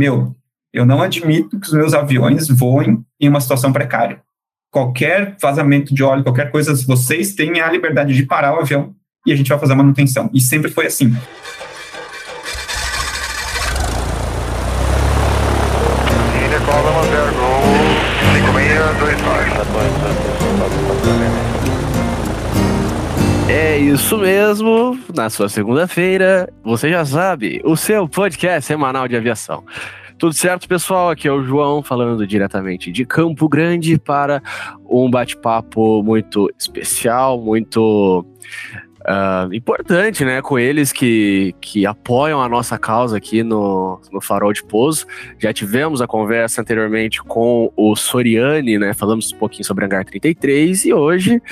meu, eu não admito que os meus aviões voem em uma situação precária. Qualquer vazamento de óleo, qualquer coisa, vocês têm a liberdade de parar o avião e a gente vai fazer a manutenção. E sempre foi assim. Isso mesmo, na sua segunda-feira, você já sabe, o seu podcast semanal de aviação. Tudo certo, pessoal? Aqui é o João falando diretamente de Campo Grande para um bate-papo muito especial, muito uh, importante, né? Com eles que, que apoiam a nossa causa aqui no, no Farol de Pouso. Já tivemos a conversa anteriormente com o Soriani, né? Falamos um pouquinho sobre Hangar 33 e hoje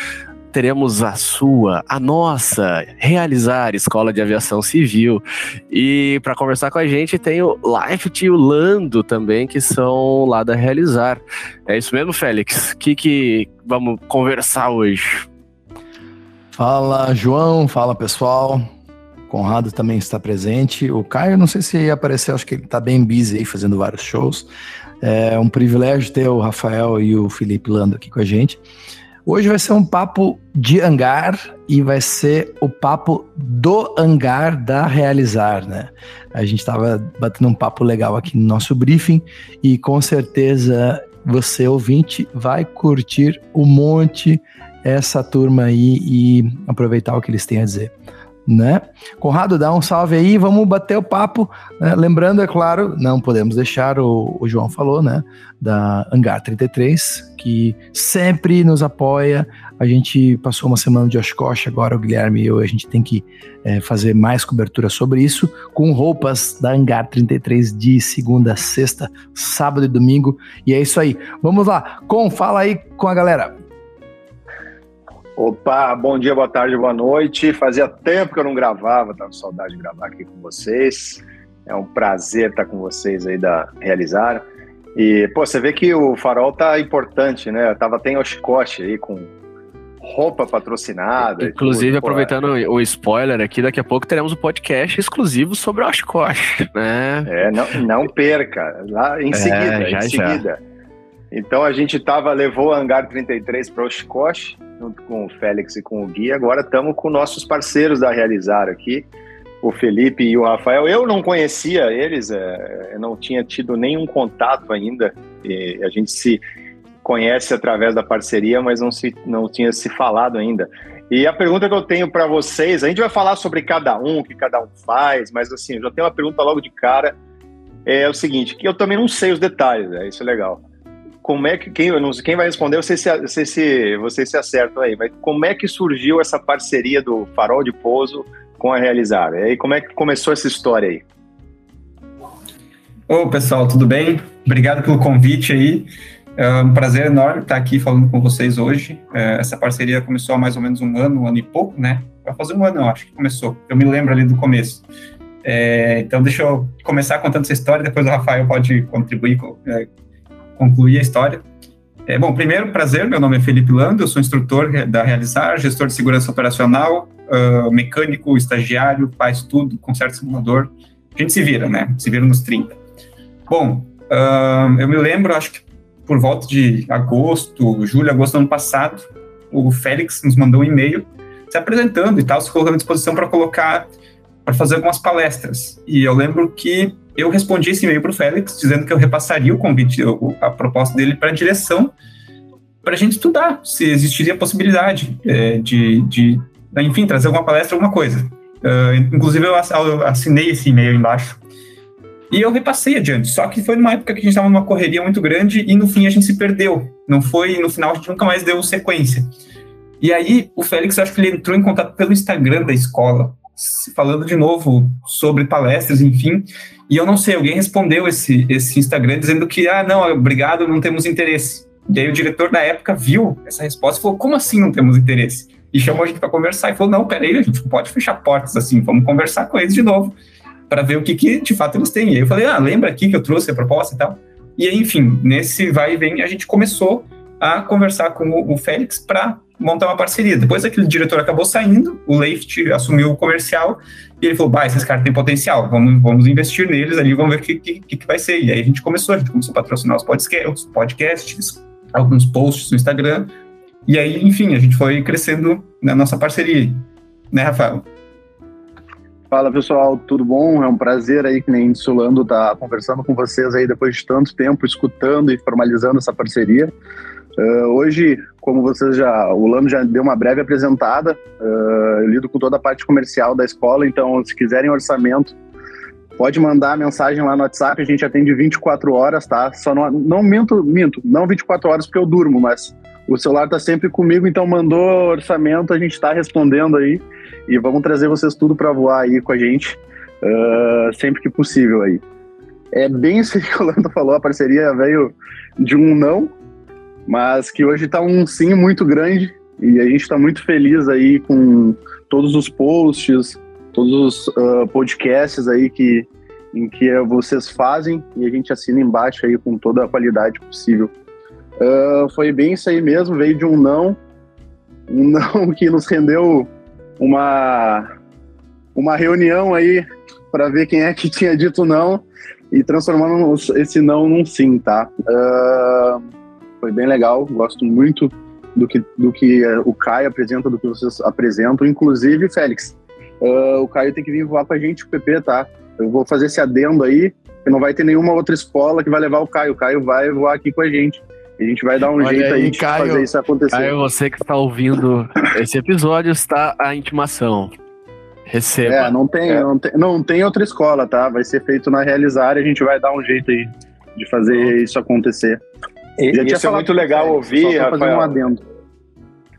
teremos a sua, a nossa, realizar Escola de Aviação Civil. E para conversar com a gente tem o Life e o Lando também, que são lá da Realizar. É isso mesmo, Félix? O que, que vamos conversar hoje? Fala, João. Fala, pessoal. Conrado também está presente. O Caio, não sei se ia aparecer, acho que ele está bem busy aí, fazendo vários shows. É um privilégio ter o Rafael e o Felipe Lando aqui com a gente. Hoje vai ser um papo de hangar e vai ser o papo do hangar da Realizar, né? A gente estava batendo um papo legal aqui no nosso briefing e com certeza você, ouvinte, vai curtir um monte essa turma aí e aproveitar o que eles têm a dizer né? Conrado, dá um salve aí, vamos bater o papo. Né? Lembrando, é claro, não podemos deixar, o, o, João falou, né? Da Hangar 33, que sempre nos apoia. A gente passou uma semana de Oshkosh, agora o Guilherme e eu, a gente tem que é, fazer mais cobertura sobre isso, com roupas da Hangar 33 de segunda, sexta, sábado e domingo. E é isso aí. Vamos lá, Com, fala aí com a galera. Opa, bom dia, boa tarde, boa noite. Fazia tempo que eu não gravava, tava com saudade de gravar aqui com vocês. É um prazer estar com vocês aí da Realizar. E, pô, você vê que o farol tá importante, né? Eu tava até em Oshkosh aí com roupa patrocinada. Inclusive, tudo, aproveitando o spoiler aqui, daqui a pouco teremos um podcast exclusivo sobre Oshkosh, né? É, não, não perca. Lá em é, seguida, já, em seguida. Já. Então a gente tava, levou a Hangar 33 para Oshkosh, junto com o Félix e com o Gui. Agora estamos com nossos parceiros da Realizar aqui, o Felipe e o Rafael. Eu não conhecia eles, é, eu não tinha tido nenhum contato ainda. a gente se conhece através da parceria, mas não, se, não tinha se falado ainda. E a pergunta que eu tenho para vocês, a gente vai falar sobre cada um, o que cada um faz, mas assim, eu já tenho uma pergunta logo de cara. É o seguinte, que eu também não sei os detalhes, é isso é legal como é que quem, quem vai responder, você se, você se, você se acertam aí, mas como é que surgiu essa parceria do Farol de Pouso com a Realizar? E aí, como é que começou essa história aí? Ô, pessoal, tudo bem? Obrigado pelo convite aí. É um prazer enorme estar aqui falando com vocês hoje. É, essa parceria começou há mais ou menos um ano, um ano e pouco, né? Vai fazer um ano, eu acho que começou. Eu me lembro ali do começo. É, então, deixa eu começar contando essa história, depois o Rafael pode contribuir é, concluir a história. É, bom, primeiro, prazer, meu nome é Felipe Lando, eu sou instrutor da Realizar, gestor de segurança operacional, uh, mecânico, estagiário, faz tudo, conserta simulador. A gente se vira, né? Se vira nos 30. Bom, uh, eu me lembro, acho que por volta de agosto, julho, agosto do ano passado, o Félix nos mandou um e-mail se apresentando e tal, se colocando à disposição para colocar, para fazer algumas palestras. E eu lembro que eu respondi esse e-mail para o Félix, dizendo que eu repassaria o convite, a proposta dele para a direção, para a gente estudar se existiria a possibilidade é, de, de, enfim, trazer alguma palestra, alguma coisa. Uh, inclusive, eu assinei esse e-mail embaixo. E eu repassei adiante, só que foi numa época que a gente estava numa correria muito grande e no fim a gente se perdeu. Não foi, no final a gente nunca mais deu sequência. E aí o Félix, acho que ele entrou em contato pelo Instagram da escola, falando de novo sobre palestras, enfim. E eu não sei, alguém respondeu esse, esse Instagram dizendo que, ah, não, obrigado, não temos interesse. E aí o diretor da época viu essa resposta e falou, como assim não temos interesse? E chamou a gente para conversar e falou, não, peraí, a gente pode fechar portas assim, vamos conversar com eles de novo para ver o que, que de fato eles têm. E aí eu falei, ah, lembra aqui que eu trouxe a proposta e tal? E aí, enfim, nesse vai e vem, a gente começou a conversar com o, o Félix para montar uma parceria. Depois aquele diretor acabou saindo, o Leift assumiu o comercial e ele falou: esses caras têm potencial, vamos, vamos investir neles ali, vamos ver o que, que, que vai ser. E aí a gente começou, a gente começou a patrocinar os podcasts, podcasts alguns posts no Instagram. E aí, enfim, a gente foi crescendo na nossa parceria. Né, Rafael? Fala pessoal, tudo bom? É um prazer aí, que nem Solando, tá conversando com vocês aí depois de tanto tempo, escutando e formalizando essa parceria. Uh, hoje, como vocês já, o Lando já deu uma breve apresentada, uh, eu lido com toda a parte comercial da escola, então se quiserem orçamento, pode mandar mensagem lá no WhatsApp, a gente atende 24 horas, tá? Só não, não minto, minto, não 24 horas porque eu durmo, mas o celular tá sempre comigo, então mandou orçamento, a gente tá respondendo aí e vamos trazer vocês tudo para voar aí com a gente, uh, sempre que possível aí. É bem isso que o Lando falou, a parceria veio de um não, mas que hoje está um sim muito grande e a gente está muito feliz aí com todos os posts, todos os uh, podcasts aí que, em que vocês fazem e a gente assina embaixo aí com toda a qualidade possível. Uh, foi bem isso aí mesmo, veio de um não, um não que nos rendeu uma, uma reunião aí para ver quem é que tinha dito não e transformamos esse não num sim, tá? Uh, foi bem legal, gosto muito do que, do que uh, o Caio apresenta, do que vocês apresentam, inclusive, Félix, uh, o Caio tem que vir voar com a gente, o PP, tá? Eu vou fazer esse adendo aí, que não vai ter nenhuma outra escola que vai levar o Caio, o Caio vai voar aqui com a gente. A gente vai dar um Olha jeito aí, aí de Caio, fazer isso acontecer. Caio, você que está ouvindo esse episódio, está a intimação. Receba. É, não tem, é. Não, tem, não tem outra escola, tá? Vai ser feito na Realizar e a gente vai dar um jeito aí de fazer isso acontecer. E, isso é muito legal ouvir, Rafael. Um adendo.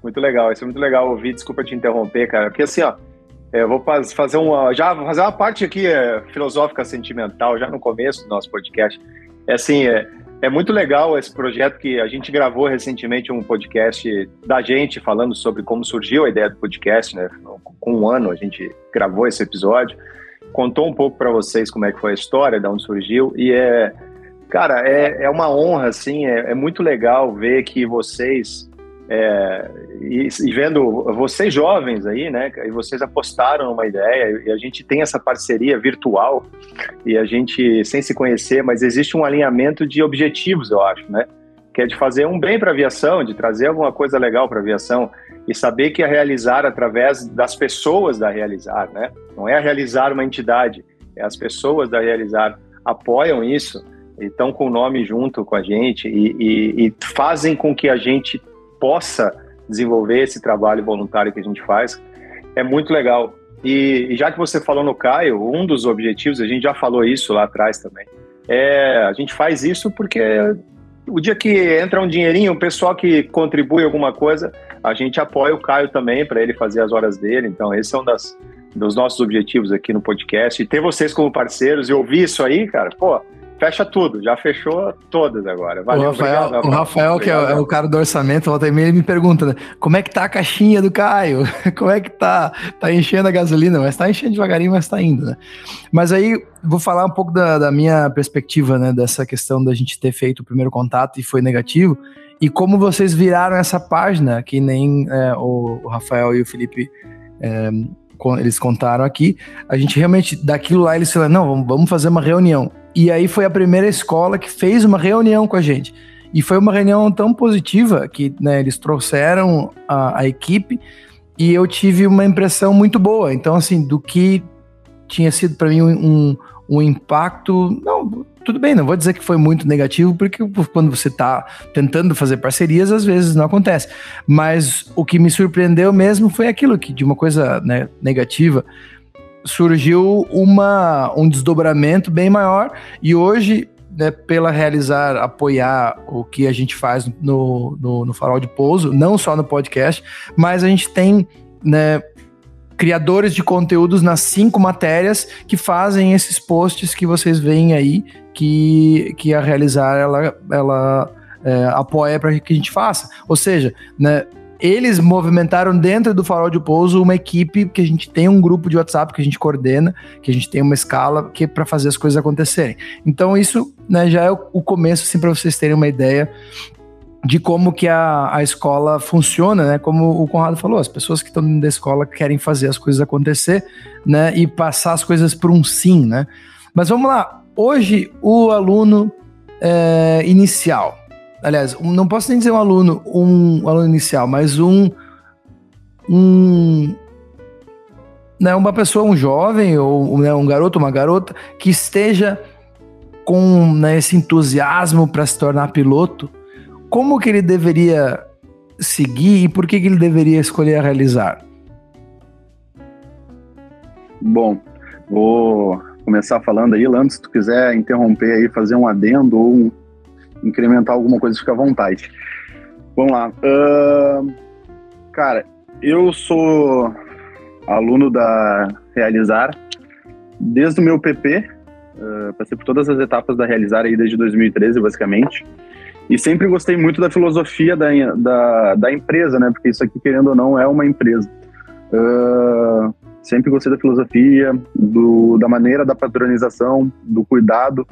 Muito legal, isso é muito legal ouvir. Desculpa te interromper, cara, porque assim, ó, eu vou fazer uma, já fazer uma parte aqui é, filosófica, sentimental, já no começo do nosso podcast. É assim, é, é muito legal esse projeto que a gente gravou recentemente um podcast da gente falando sobre como surgiu a ideia do podcast, né? Com um ano a gente gravou esse episódio, contou um pouco para vocês como é que foi a história, de onde surgiu e é Cara, é, é. uma honra, assim, é, é muito legal ver que vocês, é, e, e, vendo vocês jovens aí, né, e vocês apostaram numa ideia, e a gente tem essa parceria virtual, e a gente, sem se conhecer, mas existe um alinhamento de objetivos, eu acho, né, que é de fazer um bem para a aviação, de trazer alguma coisa legal para a aviação, e saber que é realizar através das pessoas da Realizar, né, não é realizar uma entidade, é as pessoas da Realizar apoiam isso, estão com o nome junto com a gente e, e, e, fazem com que a gente possa desenvolver esse trabalho voluntário que a gente faz. É muito legal. E, e, já que você falou no Caio, um dos objetivos, a gente já falou isso lá atrás também, é a gente faz isso porque o dia que entra um dinheirinho, o pessoal que contribui alguma coisa, a gente apoia o Caio também para ele fazer as horas dele. Então, esse é um das, dos nossos objetivos aqui no podcast. E ter vocês como parceiros e ouvir isso aí, cara, pô, fecha tudo, já fechou todas agora. Valeu, o Rafael, obrigado, o Rafael obrigado. que é, é, o cara do orçamento, volta e meia, ele me pergunta, né, como é que tá a caixinha do Caio? como é que tá? Tá enchendo a gasolina, mas tá enchendo devagarinho, mas tá indo, né? Mas aí, vou falar um pouco da, da minha perspectiva, né, dessa questão da gente ter feito o primeiro contato e foi negativo, e como vocês viraram essa página, que nem é, o, o, Rafael e o Felipe é, eles contaram aqui, a gente realmente, daquilo lá, eles falaram, não, vamos fazer uma reunião. E aí foi a primeira escola que fez uma reunião com a gente. E foi uma reunião tão positiva que né, eles trouxeram a, a equipe e eu tive uma impressão muito boa. Então, assim, do que tinha sido para mim um, um impacto. Não, tudo bem, não vou dizer que foi muito negativo, porque quando você está tentando fazer parcerias, às vezes não acontece. Mas o que me surpreendeu mesmo foi aquilo que, de uma coisa né, negativa, surgiu uma, um desdobramento bem maior e hoje, né, pela realizar, apoiar o que a gente faz no, no, no Farol de Pouso, não só no podcast, mas a gente tem né, criadores de conteúdos nas cinco matérias que fazem esses posts que vocês veem aí, que, que a realizar ela, ela é, apoia para que a gente faça. Ou seja, né, eles movimentaram dentro do Farol de Pouso uma equipe que a gente tem um grupo de WhatsApp que a gente coordena, que a gente tem uma escala que é para fazer as coisas acontecerem. Então isso né, já é o começo assim para vocês terem uma ideia de como que a, a escola funciona, né? Como o Conrado falou, as pessoas que estão dentro da escola querem fazer as coisas acontecer, né? E passar as coisas por um sim, né? Mas vamos lá. Hoje, o aluno é, inicial, aliás, não posso nem dizer um aluno, um, aluno inicial, mas um, um né, uma pessoa, um jovem ou né, um garoto, uma garota que esteja com né, esse entusiasmo para se tornar piloto, como que ele deveria seguir e por que, que ele deveria escolher realizar? Bom, vou começar falando aí, Lando, se tu quiser interromper aí, fazer um adendo ou um, incrementar alguma coisa, fica à vontade. Vamos lá. Uh, cara, eu sou aluno da Realizar desde o meu PP, uh, passei por todas as etapas da Realizar aí desde 2013, basicamente. E sempre gostei muito da filosofia da, da, da empresa, né? Porque isso aqui, querendo ou não, é uma empresa. Uh, sempre gostei da filosofia, do, da maneira da padronização, do cuidado,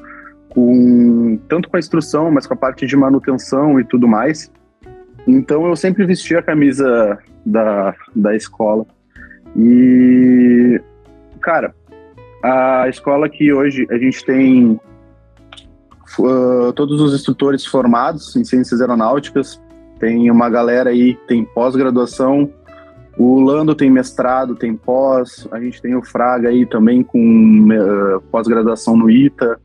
com tanto com a instrução, mas com a parte de manutenção e tudo mais. Então eu sempre vesti a camisa da, da escola. E, cara, a escola que hoje a gente tem uh, todos os instrutores formados em ciências aeronáuticas, tem uma galera aí tem pós-graduação, o Lando tem mestrado, tem pós, a gente tem o Fraga aí também com uh, pós-graduação no ITA,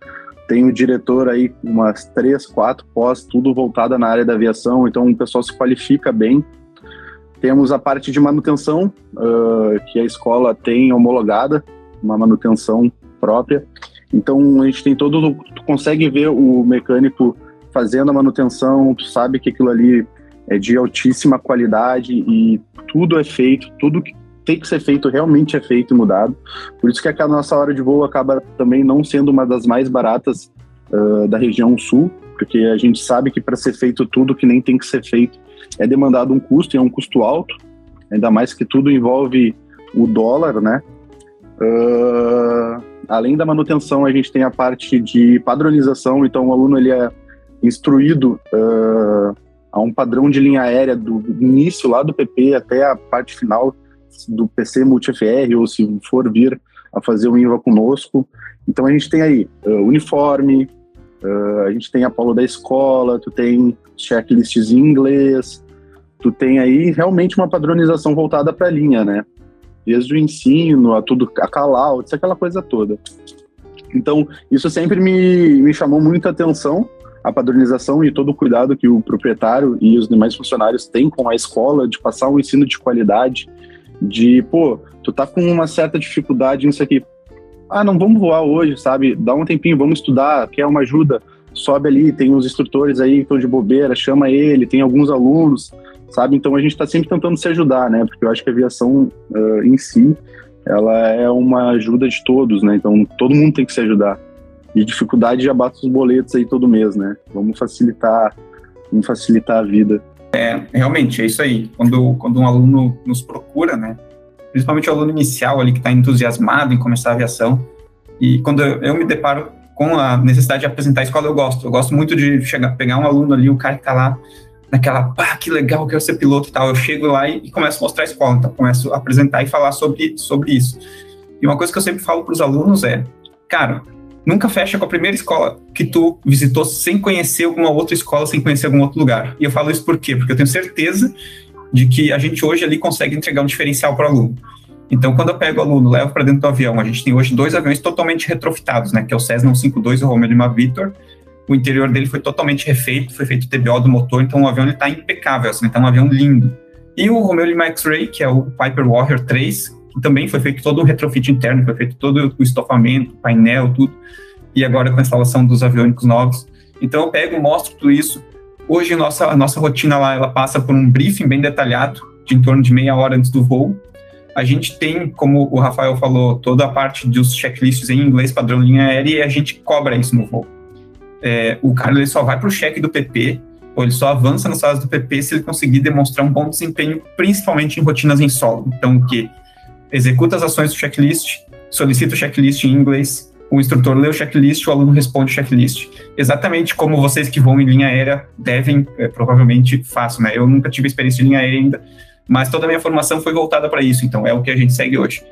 tem o diretor aí umas três, quatro pós, tudo voltada na área da aviação, então o pessoal se qualifica bem. Temos a parte de manutenção, uh, que a escola tem homologada, uma manutenção própria. Então a gente tem todo, tu consegue ver o mecânico fazendo a manutenção, tu sabe que aquilo ali é de altíssima qualidade e tudo é feito, tudo que tem que ser feito realmente é feito e mudado. Por isso que a nossa hora de voo acaba também não sendo uma das mais baratas uh, da região sul, porque a gente sabe que para ser feito tudo que nem tem que ser feito é demandado um custo e é um custo alto, ainda mais que tudo envolve o dólar, né? Uh, além da manutenção, a gente tem a parte de padronização, então o aluno ele é instruído uh, a um padrão de linha aérea do início lá do PP até a parte final do PC Multi-FR, ou se for vir a fazer o INVA conosco. Então a gente tem aí uh, uniforme, uh, a gente tem a polo da escola, tu tem checklists em inglês, tu tem aí realmente uma padronização voltada para a linha, né? desde o ensino a tudo, a call-outs, aquela coisa toda. Então, isso sempre me, me chamou muita atenção, a padronização e todo o cuidado que o proprietário e os demais funcionários têm com a escola, de passar um ensino de qualidade, de, pô, tu tá com uma certa dificuldade nisso aqui, ah, não vamos voar hoje, sabe? Dá um tempinho, vamos estudar, quer uma ajuda, sobe ali, tem uns instrutores aí que estão de bobeira, chama ele, tem alguns alunos, sabe? Então a gente está sempre tentando se ajudar, né? Porque eu acho que a aviação uh, em si, ela é uma ajuda de todos, né? Então todo mundo tem que se ajudar. E dificuldade já bate os boletos aí todo mês, né? Vamos facilitar, vamos facilitar a vida. É, realmente, é isso aí. Quando, quando um aluno nos procura, né? Principalmente o aluno inicial ali que está entusiasmado em começar a aviação. E quando eu, eu me deparo com a necessidade de apresentar a escola, eu gosto. Eu gosto muito de chegar, pegar um aluno ali, o cara que está lá naquela, pá, que legal, quero ser piloto e tal. Eu chego lá e, e começo a mostrar a escola, então começo a apresentar e falar sobre, sobre isso. E uma coisa que eu sempre falo para os alunos é, cara, nunca fecha com a primeira escola que tu visitou sem conhecer alguma outra escola, sem conhecer algum outro lugar. E eu falo isso por quê? Porque eu tenho certeza de que a gente hoje ali consegue entregar um diferencial para o aluno. Então, quando eu pego o aluno, levo para dentro do avião, a gente tem hoje dois aviões totalmente retrofitados, né? Que é o Cessna 152 e o Romeo Lima Victor, o interior dele foi totalmente refeito, foi feito TBO do motor, então o avião está impecável, assim, é um avião lindo. E o Romeo Lima X-Ray, que é o Piper Warrior 3, que também foi feito todo o retrofit interno, foi feito todo o estofamento, painel, tudo, e agora com a instalação dos aviônicos novos. Então eu pego, mostro tudo isso. Hoje nossa, a nossa rotina lá, ela passa por um briefing bem detalhado, de em torno de meia hora antes do voo. A gente tem, como o Rafael falou, toda a parte dos checklists em inglês padrão linha aérea e a gente cobra isso no voo é, o cara ele só vai para o cheque do PP, ou ele só avança nas salas do PP se ele conseguir demonstrar um bom desempenho, principalmente em rotinas em solo. Então, que executa as ações do checklist, solicita o checklist em inglês, o instrutor lê o checklist, o aluno responde o checklist. Exatamente como vocês que vão em linha aérea devem, é, provavelmente, façam, né? Eu nunca tive experiência em linha aérea ainda, mas toda a minha formação foi voltada para isso, então é o que a gente segue hoje.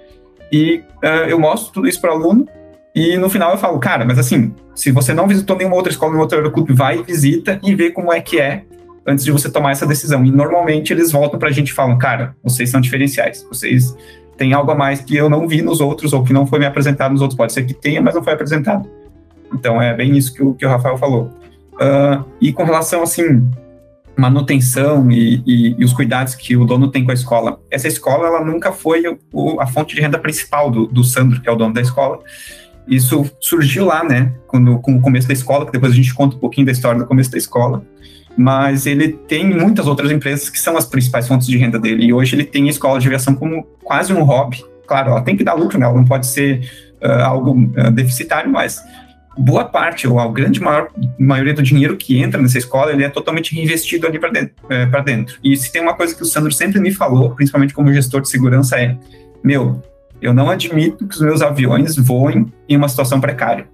E uh, eu mostro tudo isso para o aluno, e no final eu falo, cara, mas assim, se você não visitou nenhuma outra escola, nenhum outro aeroclube, vai e visita e vê como é que é antes de você tomar essa decisão. E normalmente eles voltam para a gente e falam, cara, vocês são diferenciais, vocês têm algo a mais que eu não vi nos outros ou que não foi me apresentado nos outros. Pode ser que tenha, mas não foi apresentado. Então é bem isso que o, que o Rafael falou. Uh, e com relação, assim, manutenção e, e, e, os cuidados que o dono tem com a escola. Essa escola, ela nunca foi o, a fonte de renda principal do, do Sandro, que é o dono da escola. Isso surgiu lá, né, quando, com o começo da escola, que depois a gente conta um pouquinho da história do começo da escola. Mas ele tem muitas outras empresas que são as principais fontes de renda dele. E hoje ele tem a escola de aviação como quase um hobby. Claro, ela tem que dar lucro, né? Ela não pode ser uh, algo uh, deficitário, mas boa parte, ou a grande maior, maioria do dinheiro que entra nessa escola, ele é totalmente reinvestido ali para dentro, é, dentro. E se tem uma coisa que o Sandro sempre me falou, principalmente como gestor de segurança, é: meu, eu não admito que os meus aviões voem em uma situação precária.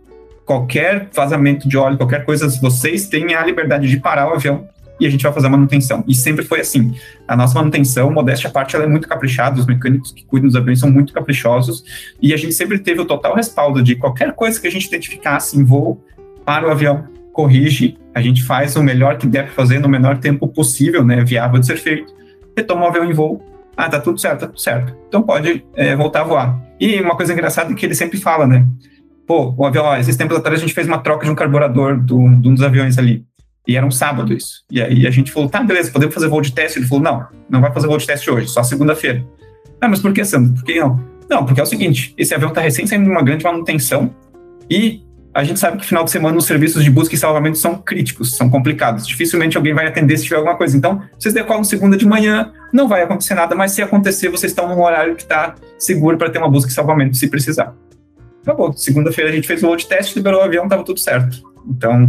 Qualquer vazamento de óleo, qualquer coisa, vocês têm a liberdade de parar o avião e a gente vai fazer a manutenção. E sempre foi assim. A nossa manutenção, modéstia à parte, ela é muito caprichada, os mecânicos que cuidam dos aviões são muito caprichosos, e a gente sempre teve o total respaldo de qualquer coisa que a gente identificasse em voo, para o avião, corrige, a gente faz o melhor que deve fazer no menor tempo possível, né, viável de ser feito, retoma o avião em voo, ah, tá tudo certo, tá tudo certo. Então pode é, voltar a voar. E uma coisa engraçada é que ele sempre fala, né, pô, o avião, ó, esses tempos atrás a gente fez uma troca de um carburador do, de um dos aviões ali. E era um sábado isso. E aí a gente falou, tá, beleza, podemos fazer voo de teste? Ele falou, não, não vai fazer voo de teste hoje, só segunda-feira. Ah, mas por que, Sandro? Por que não? Não, porque é o seguinte, esse avião está recém saindo de uma grande manutenção e a gente sabe que final de semana os serviços de busca e salvamento são críticos, são complicados. Dificilmente alguém vai atender se tiver alguma coisa. Então, vocês decolam segunda de manhã, não vai acontecer nada, mas se acontecer, vocês estão num horário que está seguro para ter uma busca e salvamento se precisar. Acabou. Segunda-feira a gente fez o load test, liberou o avião, estava tudo certo. Então,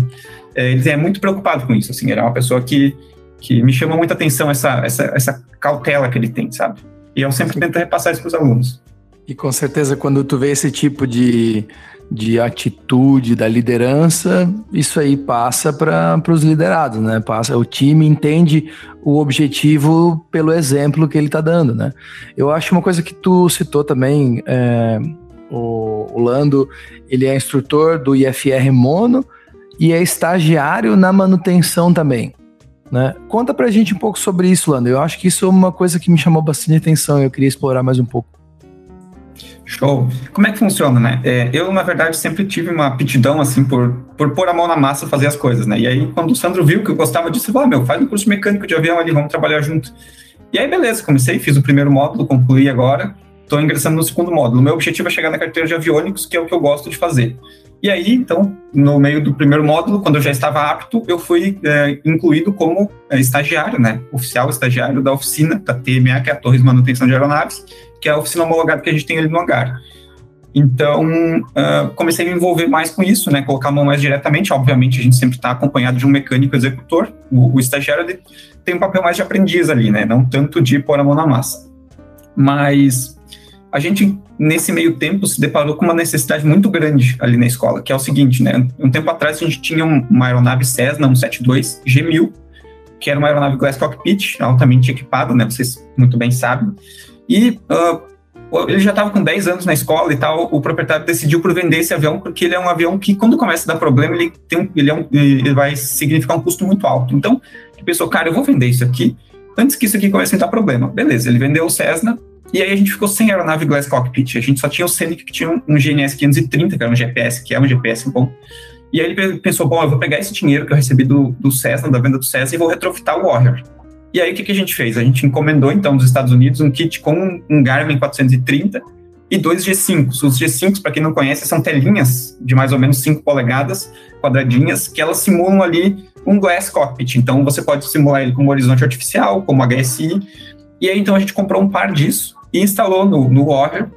é, ele é muito preocupado com isso, assim, ele é uma pessoa que, que me chama muita atenção essa, essa, essa cautela que ele tem, sabe? E eu sempre tento repassar isso para os alunos. E com certeza, quando tu vê esse tipo de, de atitude da liderança, isso aí passa para os liderados, né? Passa, o time entende o objetivo pelo exemplo que ele está dando, né? Eu acho uma coisa que tu citou também, é, o, o Lando, ele é instrutor do IFR Mono, e é estagiário na manutenção também. Né? Conta pra gente um pouco sobre isso, Lando. Eu acho que isso é uma coisa que me chamou bastante atenção e eu queria explorar mais um pouco. Show. Como é que funciona, né? É, eu, na verdade, sempre tive uma aptidão, assim, por, por pôr a mão na massa fazer as coisas, né? E aí, quando o Sandro viu que eu gostava disso, ele ah, meu, faz um curso mecânico de avião ali, vamos trabalhar junto. E aí, beleza, comecei, fiz o primeiro módulo, concluí agora, estou ingressando no segundo módulo. Meu objetivo é chegar na carteira de aviônicos, que é o que eu gosto de fazer. E aí, então, no meio do primeiro módulo, quando eu já estava apto, eu fui é, incluído como é, estagiário, né? Oficial estagiário da oficina da TMA, que é a Torres Manutenção de Aeronaves, que é a oficina homologada que a gente tem ali no hangar. Então, uh, comecei a me envolver mais com isso, né? Colocar a mão mais diretamente. Obviamente, a gente sempre está acompanhado de um mecânico executor. O, o estagiário tem um papel mais de aprendiz ali, né? Não tanto de pôr a mão na massa. Mas a gente, nesse meio tempo, se deparou com uma necessidade muito grande ali na escola, que é o seguinte, né? Um tempo atrás a gente tinha uma aeronave Cessna 172 G1000, que era uma aeronave Glass Cockpit, altamente equipada, né? Vocês muito bem sabem. E uh, ele já estava com 10 anos na escola e tal, o proprietário decidiu por vender esse avião, porque ele é um avião que, quando começa a dar problema, ele, tem, ele, é um, ele vai significar um custo muito alto. Então, ele pensou, cara, eu vou vender isso aqui, antes que isso aqui comece a dar problema. Beleza, ele vendeu o Cessna, e aí a gente ficou sem aeronave Glass Cockpit. A gente só tinha o Scenic que tinha um GNS 530, que era um GPS, que é um GPS bom. E aí ele pensou, bom, eu vou pegar esse dinheiro que eu recebi do, do da venda do Cessna, e vou retrofitar o Warrior. E aí o que, que a gente fez? A gente encomendou, então, dos Estados Unidos, um kit com um Garmin 430 e dois G5. Os G5, para quem não conhece, são telinhas de mais ou menos 5 polegadas, quadradinhas, que elas simulam ali um Glass Cockpit. Então, você pode simular ele como horizonte artificial, como HSI. E aí, então, a gente comprou um par disso e instalou no, no Warrior.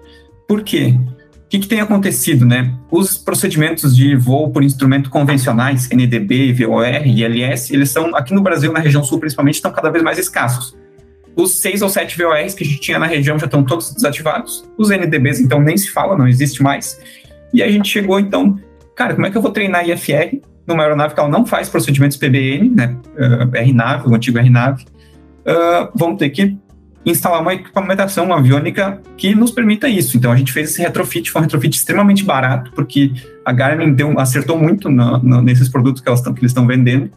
Por quê? O que, que, tem acontecido, né? Os procedimentos de voo por instrumento convencionais, NDB, VOR ILS, eles são, aqui no Brasil, na região sul principalmente, estão cada vez mais escassos. Os seis ou sete VORs que a gente tinha na região já estão todos desativados. Os NDBs, então, nem se fala, não existe mais. E a gente chegou, então, cara, como é que eu vou treinar IFR numa aeronave que ela não faz procedimentos PBN, né? Uh, RNAV, o antigo RNAV. Uh, vamos ter que instalar uma equipamentação aviônica que nos permita isso. Então a gente fez esse retrofit, foi um retrofit extremamente barato, porque a Garmin deu, acertou muito nesses produtos que, elas tão, que eles estão vendendo.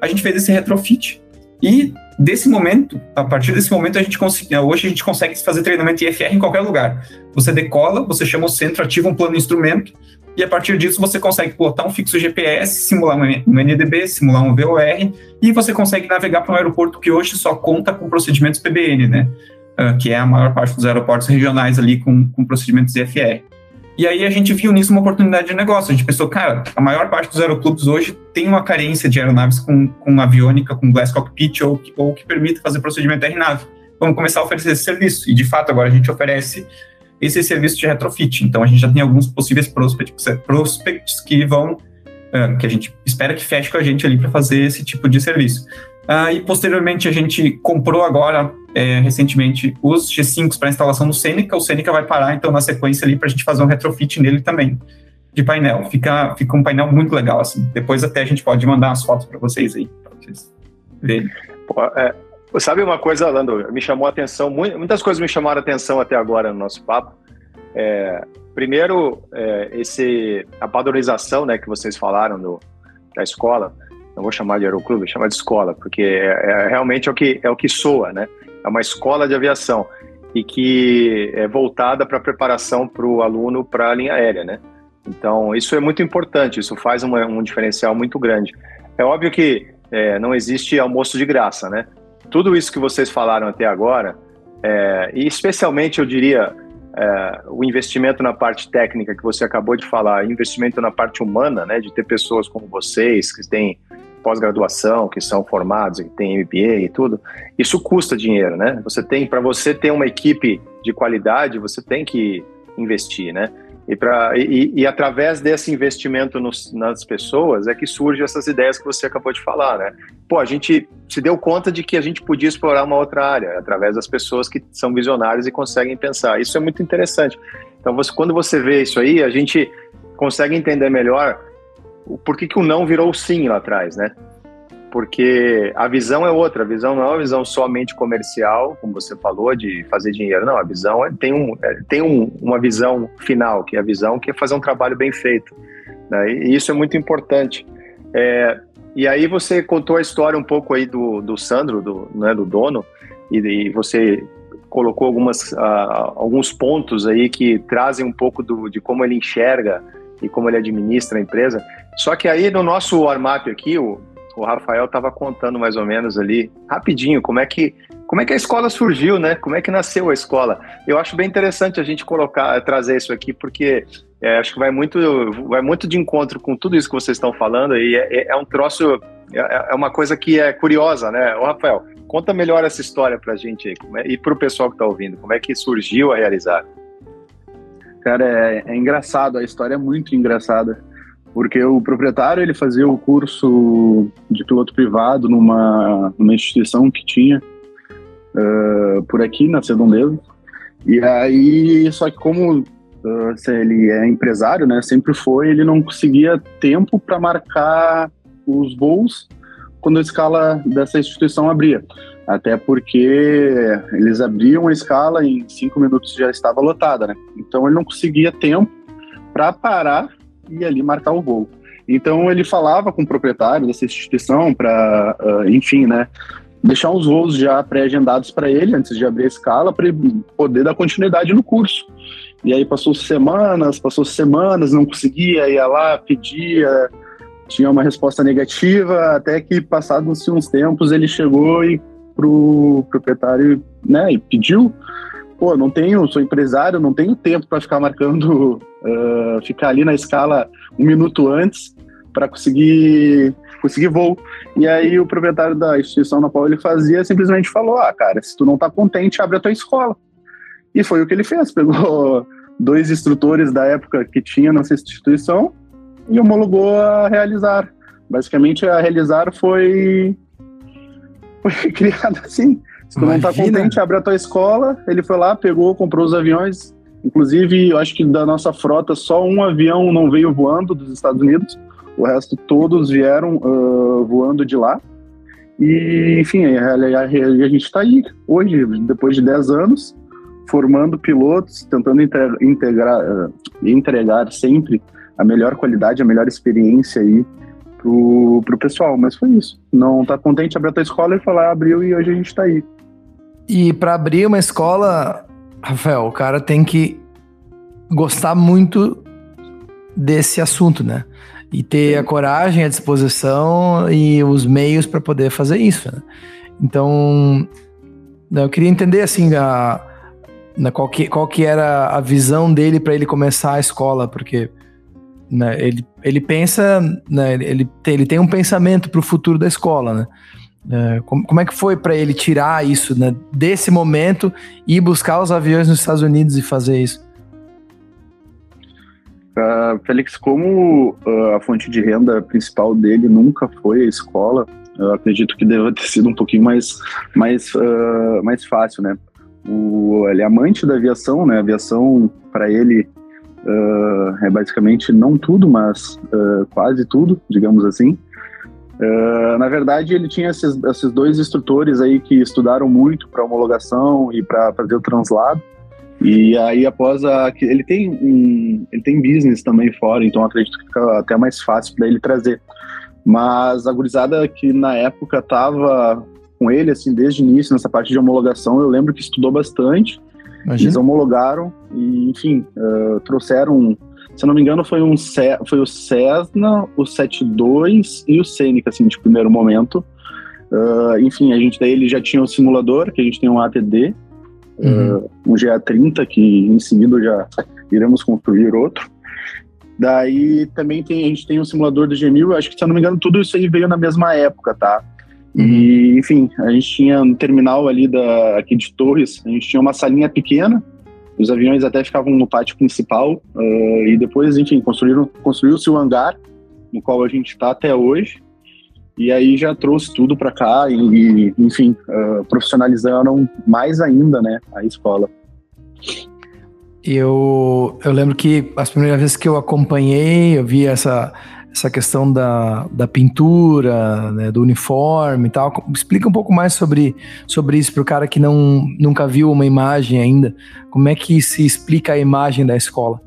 A gente fez esse retrofit. E desse momento, a partir desse momento, a gente consegue, hoje a gente consegue fazer treinamento IFR em qualquer lugar. Você decola, você chama o centro, ativa um plano instrumento, e a partir disso você consegue botar um fixo GPS, simular um NDB, simular um VOR, e você consegue navegar para um aeroporto que hoje só conta com procedimentos PBN, né? Uh, que é a maior parte dos aeroportos regionais ali com, com procedimentos IFR. E aí a gente viu nisso uma oportunidade de negócio. A gente pensou, cara, a maior parte dos aeroclubes hoje tem uma carência de aeronaves com, com aviônica, com glass cockpit ou, ou que permite fazer procedimento RNAV. Vamos começar a oferecer esse serviço. E de fato agora a gente oferece esse serviço de retrofit. Então a gente já tem alguns possíveis prospects, prospects que vão, uh, que a gente espera que feche com a gente ali para fazer esse tipo de serviço. Uh, e posteriormente a gente comprou agora, é, recentemente, os G5 para instalação no Seneca. O Seneca vai parar, então, na sequência ali, para a gente fazer um retrofit nele também, de painel. Fica, fica um painel muito legal, assim. Depois até a gente pode mandar umas fotos para vocês aí, para vocês verem. Pô, é, sabe uma coisa, Lando, me chamou a atenção, muitas coisas me chamaram a atenção até agora no nosso papo. É, primeiro, é, esse, a padronização né, que vocês falaram do, da escola, não vou chamar de aeroclube, vou chamar de escola, porque é, é, realmente é o, que, é o que soa, né? É uma escola de aviação e que é voltada para a preparação para o aluno para a linha aérea, né? Então, isso é muito importante, isso faz uma, um diferencial muito grande. É óbvio que é, não existe almoço de graça, né? Tudo isso que vocês falaram até agora, é, e especialmente eu diria é, o investimento na parte técnica que você acabou de falar, investimento na parte humana, né, de ter pessoas como vocês que têm pós-graduação, que são formados, que têm MBA e tudo, isso custa dinheiro, né? Você tem, para você ter uma equipe de qualidade, você tem que investir, né? E, pra, e, e através desse investimento nos, nas pessoas é que surgem essas ideias que você acabou de falar, né? Pô, a gente se deu conta de que a gente podia explorar uma outra área através das pessoas que são visionárias e conseguem pensar. Isso é muito interessante. Então, você, quando você vê isso aí, a gente consegue entender melhor por que, que o não virou o sim lá atrás, né? Porque a visão é outra, a visão não é uma visão somente comercial, como você falou, de fazer dinheiro, não, a visão é, tem, um, é, tem um, uma visão final, que é a visão que é fazer um trabalho bem feito, né? e isso é muito importante. É, e aí você contou a história um pouco aí do, do Sandro, do, né, do dono, e, e você colocou algumas, uh, alguns pontos aí que trazem um pouco do, de como ele enxerga e como ele administra a empresa. Só que aí no nosso warm-up aqui, o, o Rafael estava contando mais ou menos ali, rapidinho, como é que como é que a escola surgiu, né? Como é que nasceu a escola? Eu acho bem interessante a gente colocar, trazer isso aqui, porque é, acho que vai muito, vai muito de encontro com tudo isso que vocês estão falando e é, é, é um troço, é, é, uma coisa que é curiosa, né? Ô, Rafael, conta melhor essa história para a gente é, e para o pessoal que está ouvindo, como é que surgiu a realizar? Cara, é, é engraçado, a história é muito engraçada porque o proprietário ele fazia o curso de piloto privado numa, numa instituição que tinha uh, por aqui na Sedondeza. E aí só que como uh, ele é empresário né sempre foi ele não conseguia tempo para marcar os voos quando a escala dessa instituição abria. Até porque eles abriam a escala e em cinco minutos já estava lotada né? Então ele não conseguia tempo para parar e ali marcar o voo. Então ele falava com o proprietário dessa instituição para, uh, ah, enfim, né, deixar os voos já pré-agendados para ele antes de abrir a escala para poder dar continuidade no curso. E aí passou semanas, passou semanas, não conseguia, ia lá, pedia, tinha uma resposta negativa, até que passados uns tempos ele chegou e pro proprietário, né, e pediu pô, não tenho, sou empresário, não tenho tempo para ficar marcando, uh, ficar ali na escala um minuto antes para conseguir conseguir voo. E aí o proprietário da instituição na qual ele fazia simplesmente falou: "Ah, cara, se tu não tá contente, abre a tua escola". E foi o que ele fez, pegou dois instrutores da época que tinha nessa instituição e homologou a realizar. Basicamente a realizar foi foi criada assim. Se tu não tá contente, abre a tua escola. Ele foi lá, pegou, comprou os aviões Inclusive, eu acho que da nossa frota, só um avião não veio voando dos Estados Unidos, o resto todos vieram uh, voando de lá. E, enfim, a, a, a gente está aí hoje, depois de 10 anos, formando pilotos, tentando integrar, uh, entregar sempre a melhor qualidade, a melhor experiência aí pro, pro pessoal. Mas foi isso. Não tá contente, abriu a escola e falar, abriu e hoje a gente está aí. E para abrir uma escola, Rafael, o cara tem que gostar muito desse assunto, né? E ter a coragem, a disposição e os meios para poder fazer isso. Né? Então, né, eu queria entender assim a, na qual, que, qual que era a visão dele para ele começar a escola, porque né, ele, ele pensa, né, ele, tem, ele tem um pensamento para o futuro da escola, né? É, como, é que foi para ele tirar isso né, desse momento e buscar os aviões nos Estados Unidos e fazer isso? Uh, Félix, como uh, a fonte de renda principal dele nunca foi a escola, eu acredito que deva ter sido um pouquinho mais, mais, uh, mais fácil, né? O, ele é amante da aviação, né? A aviação, para ele, é basicamente não tudo, mas quase tudo, digamos assim. Na verdade, ele tinha esses, esses dois instrutores aí que estudaram muito para homologação e para fazer o translado. E aí, após a. Ele tem, um, ele tem business também fora, então acredito que fica até mais fácil para ele trazer. Mas a gurizada que na época tava com ele, assim, desde o início, nessa parte de homologação, eu lembro que estudou bastante. Imagina. Eles homologaram e, enfim, uh, trouxeram. Se eu não me engano, foi, um, foi o Cessna, o 72 e o Seneca, assim, de primeiro momento. Uh, enfim, a gente daí ele já tinha o simulador, que a gente tem um ATD, uhum. uh, um GA30, que em seguida já iremos construir outro. Daí também tem, a gente tem um simulador do G1000, acho que se eu não me engano tudo isso aí veio na mesma época, tá? Uhum. E, enfim, a gente tinha no terminal ali da, aqui de Torres, a gente tinha uma salinha pequena, os aviões até ficavam no pátio principal, uh, e depois, enfim, construiu-se o hangar, no qual a gente está até hoje, e aí já trouxe tudo para cá e, enfim, uh, profissionalizaram mais ainda, né, a escola. Eu, eu lembro que as primeiras vezes que eu acompanhei, eu vi essa, essa questão da, da pintura, né, do uniforme e tal. Explica um pouco mais sobre, sobre isso para o cara que não, nunca viu uma imagem ainda. Como é que se explica a imagem da escola?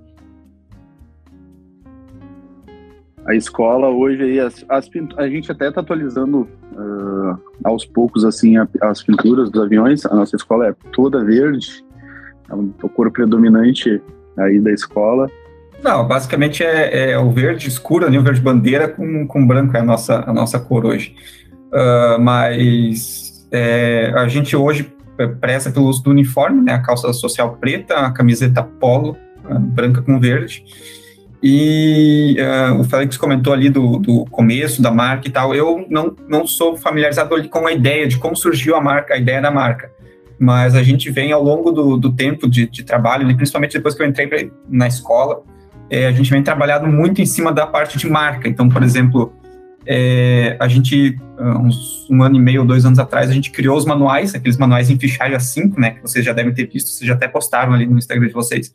a escola hoje aí as, as a gente até está atualizando uh, aos poucos assim a, as pinturas dos aviões a nossa escola é toda verde é o cor predominante aí da escola não basicamente é, é o verde escuro né, o verde bandeira com, com branco é a nossa a nossa cor hoje uh, mas é, a gente hoje preza pelo uso do uniforme né a calça social preta a camiseta polo branca com verde e uh, o Félix comentou ali do, do, começo da marca e tal. Eu não, não sou familiarizado com a ideia de como surgiu a marca, a ideia da marca. Mas a gente vem ao longo do, do tempo de, de trabalho, e principalmente depois que eu entrei pra, na escola, é, a gente vem trabalhando muito em cima da parte de marca. Então, por exemplo, é, a gente, uns um ano e meio, dois anos atrás, a gente criou os manuais, aqueles manuais em fichário A5, né, que vocês já devem ter visto, vocês já até postaram ali no Instagram de vocês,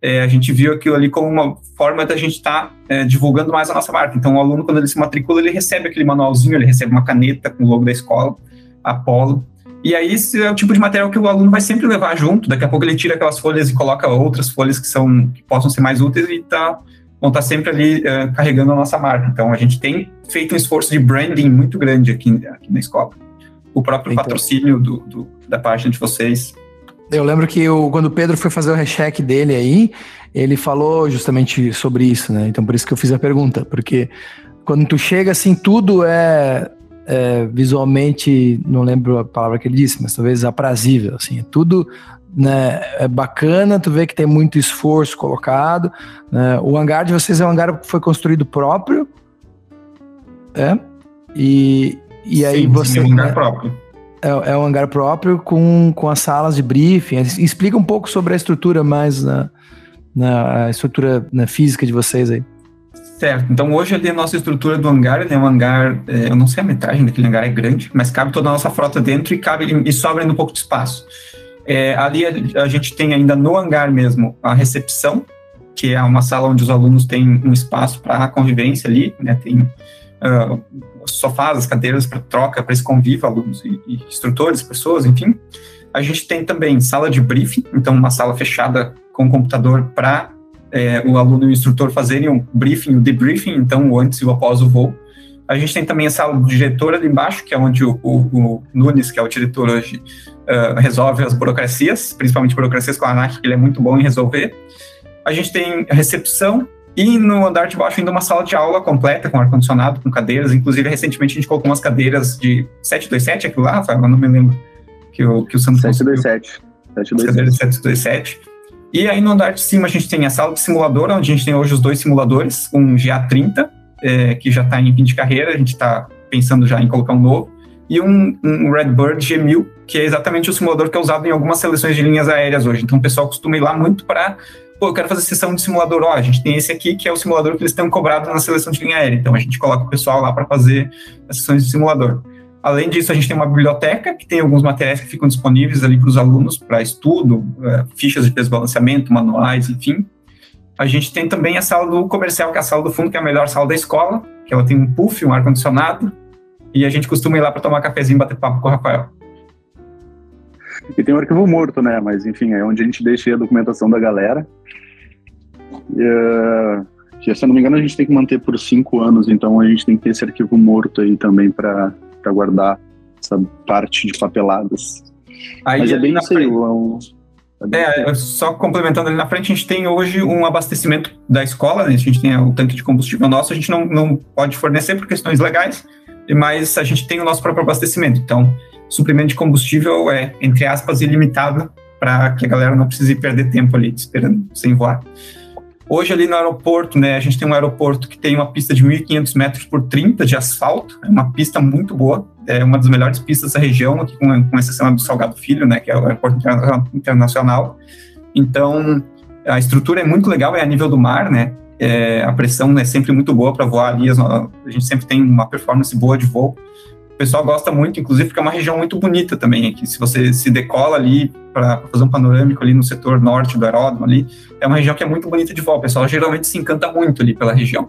é, a gente viu aquilo ali como uma forma da gente estar tá, é, divulgando mais a nossa marca. Então, o aluno, quando ele se matricula, ele recebe aquele manualzinho, ele recebe uma caneta com o logo da escola, Apolo. E aí, esse é o tipo de material que o aluno vai sempre levar junto. Daqui a pouco ele tira aquelas folhas e coloca outras folhas que, são, que possam ser mais úteis e tá, vão estar tá sempre ali é, carregando a nossa marca. Então, a gente tem feito um esforço de branding muito grande aqui, aqui na escola. O próprio então, patrocínio do, do, da página de vocês eu lembro que eu, quando o Pedro foi fazer o recheck dele aí, ele falou justamente sobre isso, né? Então por isso que eu fiz a pergunta, porque quando tu chega assim, tudo é, é visualmente, não lembro a palavra que ele disse, mas talvez aprazível, assim, é tudo né, é bacana, tu vê que tem muito esforço colocado. Né? O hangar de vocês é um hangar que foi construído próprio, é? E, e aí sim, você. É um hangar né, próprio. É, é um hangar próprio com, com as salas de briefing. Explica um pouco sobre a estrutura mais na, na estrutura na física de vocês aí. Certo. Então hoje ali a nossa estrutura do hangar é um hangar, é, eu não sei a metragem daquele hangar é grande, mas cabe toda a nossa frota dentro e cabe e sobra ainda um pouco de espaço. É, ali a, a, gente tem ainda no hangar mesmo a recepção, que é uma sala onde os alunos têm um espaço para convivência ali, né? Tem uh, sofás, cadeiras para troca, para esse convívio, alunos e, e, instrutores, pessoas, enfim. A gente tem também sala de briefing, então uma sala fechada com computador para é, o aluno e o instrutor fazerem um briefing, o um debriefing, então o antes e o após o voo. A gente tem também a sala do diretor ali embaixo, que é onde o, o, o Nunes, que é o diretor hoje, uh, resolve as burocracias, principalmente burocracias com a ANAC, que ele é muito bom em resolver. A gente tem a recepção e no andar de baixo ainda uma sala de aula completa, com ar-condicionado, com cadeiras. Inclusive, recentemente a gente colocou umas cadeiras de 727, aquilo lá, Rafael? Eu não me lembro. Que o, que o Santos 727. 727. 727. E aí no andar de cima a gente tem a sala de simulador, onde a gente tem hoje os dois simuladores, um GA30, é, que já está em fim de carreira, a gente está pensando já em colocar um novo, e um, um Redbird G1000, que é exatamente o simulador que é usado em algumas seleções de linhas aéreas hoje. Então o pessoal costuma ir lá muito para pô, eu quero fazer sessão de simulador. Ó, a gente tem esse aqui que é o simulador que eles têm cobrado na seleção de linha aérea. Então a gente coloca o pessoal lá para fazer as sessões de simulador. Além disso, a gente tem uma biblioteca que tem alguns materiais que ficam disponíveis ali para os alunos para estudo, é, fichas de desbalanceamento, manuais, enfim. A gente tem também a sala do comercial, que é a sala do fundo, que é a melhor sala da escola, que ela tem um puff, um ar-condicionado, e a gente costuma ir lá para tomar cafezinho e bater papo com o Rafael. E tem o arquivo morto, né? Mas enfim, é onde a gente deixa a documentação da galera. Uh, se eu não me engano, a gente tem que manter por cinco anos, então a gente tem que ter esse arquivo morto aí também para guardar essa parte de papeladas. Aí, Mas é bem isso aí, é, é, só complementando ali na frente, a gente tem hoje um abastecimento da escola, né? a gente tem o tanque de combustível nosso, a gente não, não pode fornecer por questões legais, mas a gente tem o nosso próprio abastecimento. Então, suprimento de combustível é, entre aspas, ilimitado para que a galera não precise perder tempo ali esperando sem voar. Hoje ali no aeroporto, né, a gente tem um aeroporto que tem uma pista de 1.500 metros por 30 de asfalto, é uma pista muito boa, é uma das melhores pistas da região, aqui com, com exceção do Salgado Filho, né, que é o aeroporto internacional. Então, a estrutura é muito legal, é a nível do mar, né, é, a pressão é sempre muito boa para voar ali, a gente sempre tem uma performance boa de voo. Pessoal gosta muito, inclusive, porque é uma região muito bonita também aqui. Se você se decola ali para fazer um panorâmico ali no setor norte do aeródromo ali, é uma região que é muito bonita de voo. O pessoal geralmente se encanta muito ali pela região.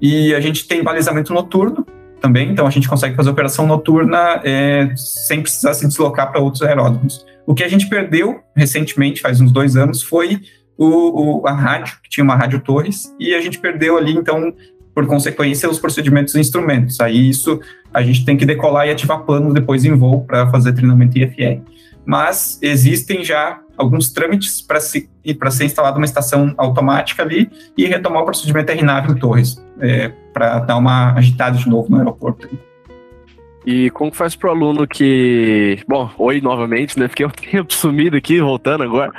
E a gente tem balizamento noturno também, então a gente consegue fazer operação noturna é, sem precisar se deslocar para outros aeródromos. O que a gente perdeu recentemente, faz uns dois anos, foi o, o, a rádio, que tinha uma rádio Torres, e a gente perdeu ali, então, por consequência, os procedimentos e instrumentos. Aí isso a gente tem que decolar e ativar planos depois em voo para fazer treinamento IFR. Mas existem já alguns trâmites para se, ser instalada uma estação automática ali e retomar o procedimento RNAV em Torres, é, para dar uma agitada de novo no aeroporto. E como que faz pro aluno que. Bom, oi novamente, né? Fiquei um tempo sumido aqui, voltando agora.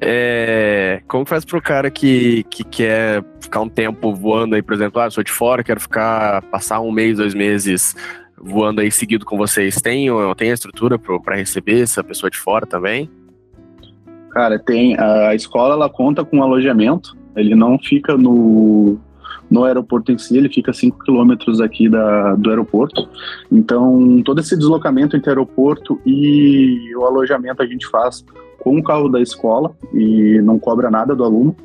É... Como que faz pro cara que, que quer ficar um tempo voando aí, por exemplo, ah, sou de fora, quero ficar, passar um mês, dois meses voando aí seguido com vocês. Tem, tem a estrutura para receber essa pessoa de fora também? Cara, tem. A escola ela conta com alojamento, ele não fica no no aeroporto em si, ele fica a 5 quilômetros aqui da, do aeroporto. Então, todo esse deslocamento entre aeroporto e o alojamento a gente faz com o carro da escola e não cobra nada do aluno.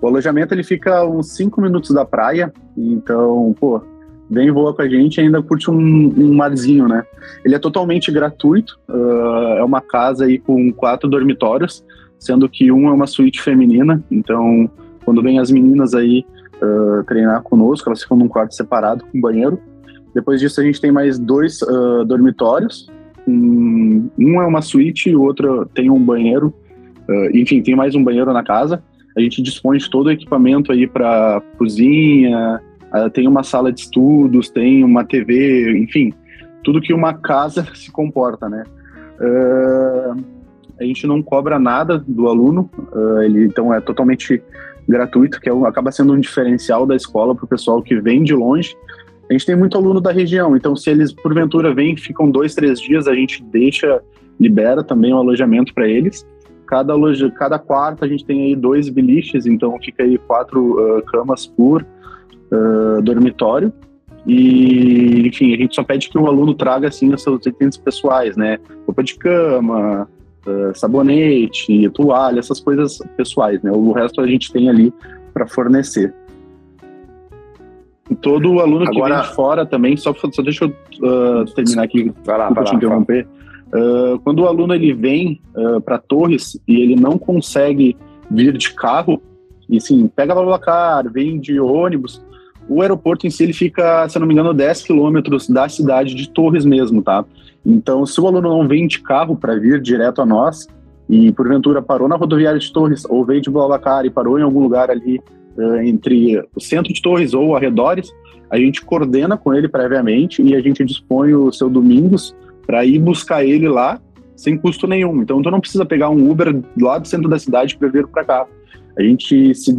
O alojamento ele fica uns 5 minutos da praia, então, pô, vem voa com a gente ainda curte um, um, marzinho, né? Ele é totalmente gratuito, uh, é uma casa aí com quatro dormitórios, sendo que um é uma suíte feminina, então quando vem as meninas aí uh, treinar conosco, elas ficam num quarto separado com banheiro. Depois disso, a gente tem mais dois uh, dormitórios. Um, um, é uma suíte e o outro tem um banheiro. Uh, enfim, tem mais um banheiro na casa. A gente dispõe de todo o equipamento aí para cozinha, tem uma sala de estudos, tem uma TV, enfim, tudo que uma casa se comporta, né? A gente não cobra nada do aluno, ele então é totalmente gratuito, que é, acaba sendo um diferencial da escola para o pessoal que vem de longe. A gente tem muito aluno da região, então se eles porventura vêm, ficam dois, três dias, a gente deixa, libera também o alojamento para eles. Cada, loja, cada quarto a gente tem aí dois biliches, então fica aí quatro uh, camas por uh, dormitório. E, enfim, a gente só pede que o aluno traga, assim, os seus itens pessoais, né? Roupa de cama, uh, sabonete, toalha, essas coisas pessoais, né? O resto a gente tem ali para fornecer. E todo aluno Agora... que vem de fora também, só, só deixa eu uh, terminar aqui, vai lá, vai te interromper. Uh, quando o aluno ele vem uh, para Torres e ele não consegue vir de carro, e sim, pega Babacar, vem de ônibus, o aeroporto em si ele fica, se eu não me engano, 10 quilômetros da cidade de Torres mesmo, tá? Então, se o aluno não vem de carro para vir direto a nós, e porventura parou na rodoviária de Torres, ou veio de Babacar e parou em algum lugar ali uh, entre o centro de Torres ou arredores, a gente coordena com ele previamente e a gente dispõe o seu domingos para ir buscar ele lá sem custo nenhum. Então, tu não precisa pegar um Uber lá do centro da cidade para vir para cá. A gente se,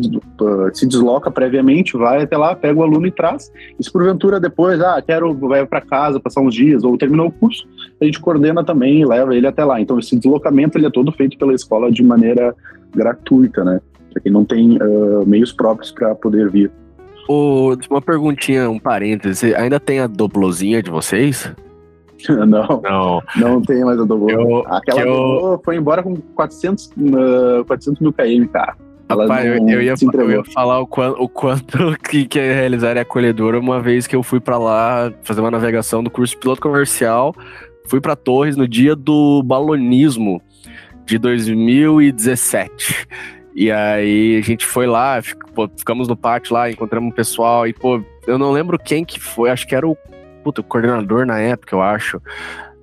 se desloca previamente, vai até lá, pega o aluno e traz. E se porventura depois, ah, quero, vai para casa passar uns dias ou terminou o curso, a gente coordena também e leva ele até lá. Então, esse deslocamento ele é todo feito pela escola de maneira gratuita, né? Para quem não tem uh, meios próprios para poder vir. Uma perguntinha, um parêntese. Ainda tem a doblozinha de vocês? não, não, não tem mais a Doblô. Aquela eu... foi embora com 400, uh, 400 mil km, cara. Rapaz, eu, eu, ia, eu, ia, falar o quanto, o quanto que, que é realizar é acolhedora uma vez que eu fui para lá fazer uma navegação do curso piloto comercial. Fui para Torres no dia do balonismo de 2017. E aí a gente foi lá, ficamos no pátio lá, encontramos um pessoal e, pô, eu não lembro quem que foi, acho que era o puta, o coordenador na época, eu acho.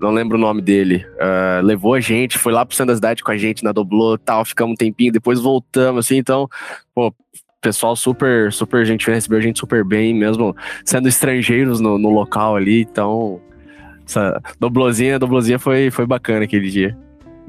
Não lembro o nome dele. Uh, levou a gente, foi lá pro da cidade com a gente na Doblô tal, ficamos um tempinho, depois voltamos, assim, então, pô, pessoal super, super gente recebeu a gente super bem, mesmo sendo estrangeiros no, no local ali, então essa doblozinha, doblozinha foi, foi bacana aquele dia.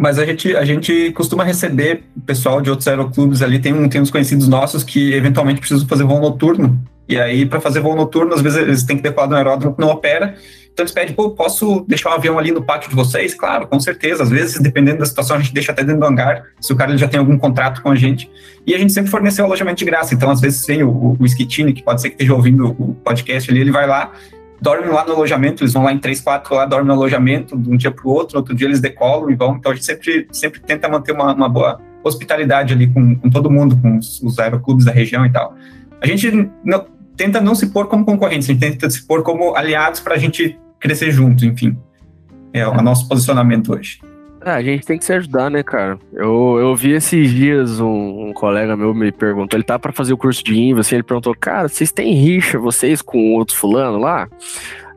Mas a gente, a gente costuma receber pessoal de outros aeroclubes ali, tem, um, tem uns conhecidos nossos que eventualmente precisam fazer voo noturno. E aí, para fazer voo noturno, às vezes eles têm que decolar no aeródromo que não opera. Então eles pedem, pô, posso deixar um avião ali no pátio de vocês? Claro, com certeza. Às vezes, dependendo da situação, a gente deixa até dentro do hangar, se o cara já tem algum contrato com a gente. E a gente sempre forneceu alojamento de graça. Então, às vezes, tem o, o, o Skitini, que pode ser que esteja ouvindo o podcast ali, ele vai lá, dorme lá no alojamento, eles vão lá em três, quatro lá, dormem no alojamento, de um dia para o outro, outro dia eles decolam e vão. Então, a gente sempre, sempre tenta manter uma, uma boa hospitalidade ali com, com todo mundo, com os, os aeroclubes da região e tal. A gente não, tenta não se pôr como concorrentes, a gente tenta se pôr como aliados para a gente crescer junto, enfim. É o nosso posicionamento hoje. Ah, a gente tem que se ajudar, né, cara? Eu, eu vi esses dias um, um colega meu me perguntou, ele tá para fazer o curso de INVA, assim, ele perguntou, cara, vocês têm rixa, vocês com outros fulano lá?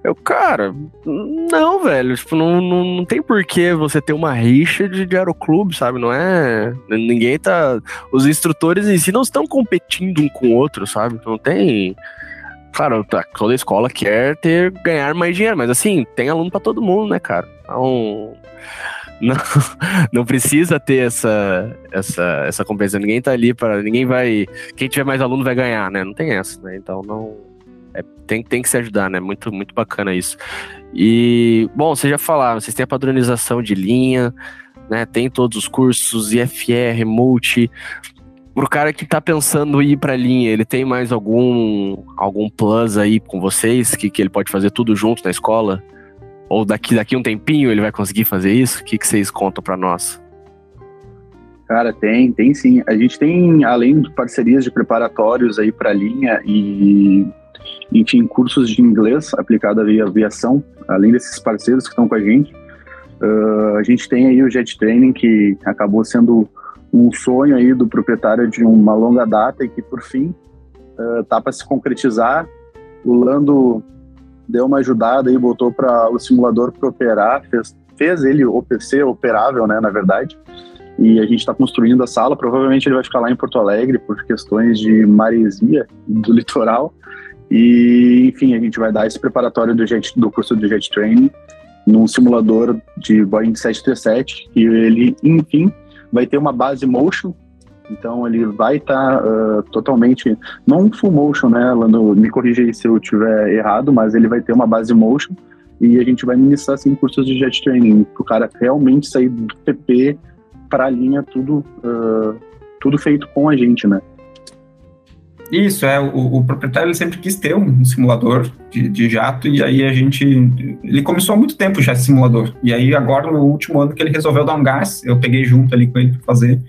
Eu, cara, não, velho, tipo, não, não, não tem porquê você ter uma rixa de, de aeroclube, sabe? Não é. Ninguém tá. Os instrutores em si não estão competindo um com o outro, sabe? Não tem. Claro, tá, toda escola quer ter ganhar mais dinheiro, mas assim, tem aluno para todo mundo, né, cara? Então. Não, não precisa ter essa, essa, essa compensação. Ninguém tá ali para Ninguém vai. Quem tiver mais aluno vai ganhar, né? Não tem essa, né? Então não é, tem, tem que se ajudar, né? Muito, muito bacana isso. E, bom, vocês já falaram, vocês têm a padronização de linha, né? Tem todos os cursos, IFR, Multi. Pro cara que tá pensando em ir pra linha, ele tem mais algum algum plus aí com vocês, que, que ele pode fazer tudo junto na escola? Ou daqui, daqui um tempinho ele vai conseguir fazer isso? O que, que vocês contam para nós? Cara, tem, tem sim. A gente tem, além de parcerias de preparatórios aí para linha e enfim, cursos de inglês aplicado à aviação, além desses parceiros que estão com a gente. Uh, a gente tem aí o Jet Training, que acabou sendo um sonho aí do proprietário de uma longa data e que, por fim, uh, tá para se concretizar. O Lando deu uma ajudada e botou para o simulador para operar, fez, fez ele OPC, operável, né, na verdade. E a gente está construindo a sala. Provavelmente ele vai ficar lá em Porto Alegre por questões de maresia do litoral. E, enfim, a gente vai dar esse preparatório do, jet, do curso de Jet Training num simulador de Boeing 737 e ele, enfim, vai ter uma base motion. Então ele vai estar tá, uh, totalmente, não full motion, né, Lando? Me corrija aí se eu estiver errado, mas ele vai ter uma base motion e a gente vai ministrar assim cursos de jet training para o cara realmente sair do PP para a linha tudo uh, tudo feito com a gente, né? Isso, é. O, o proprietário sempre quis ter um simulador de, de, jato, e aí a gente. Ele começou há muito tempo já esse simulador. E aí, agora, no último ano que ele resolveu dar um gás, eu peguei junto ali com ele para fazer.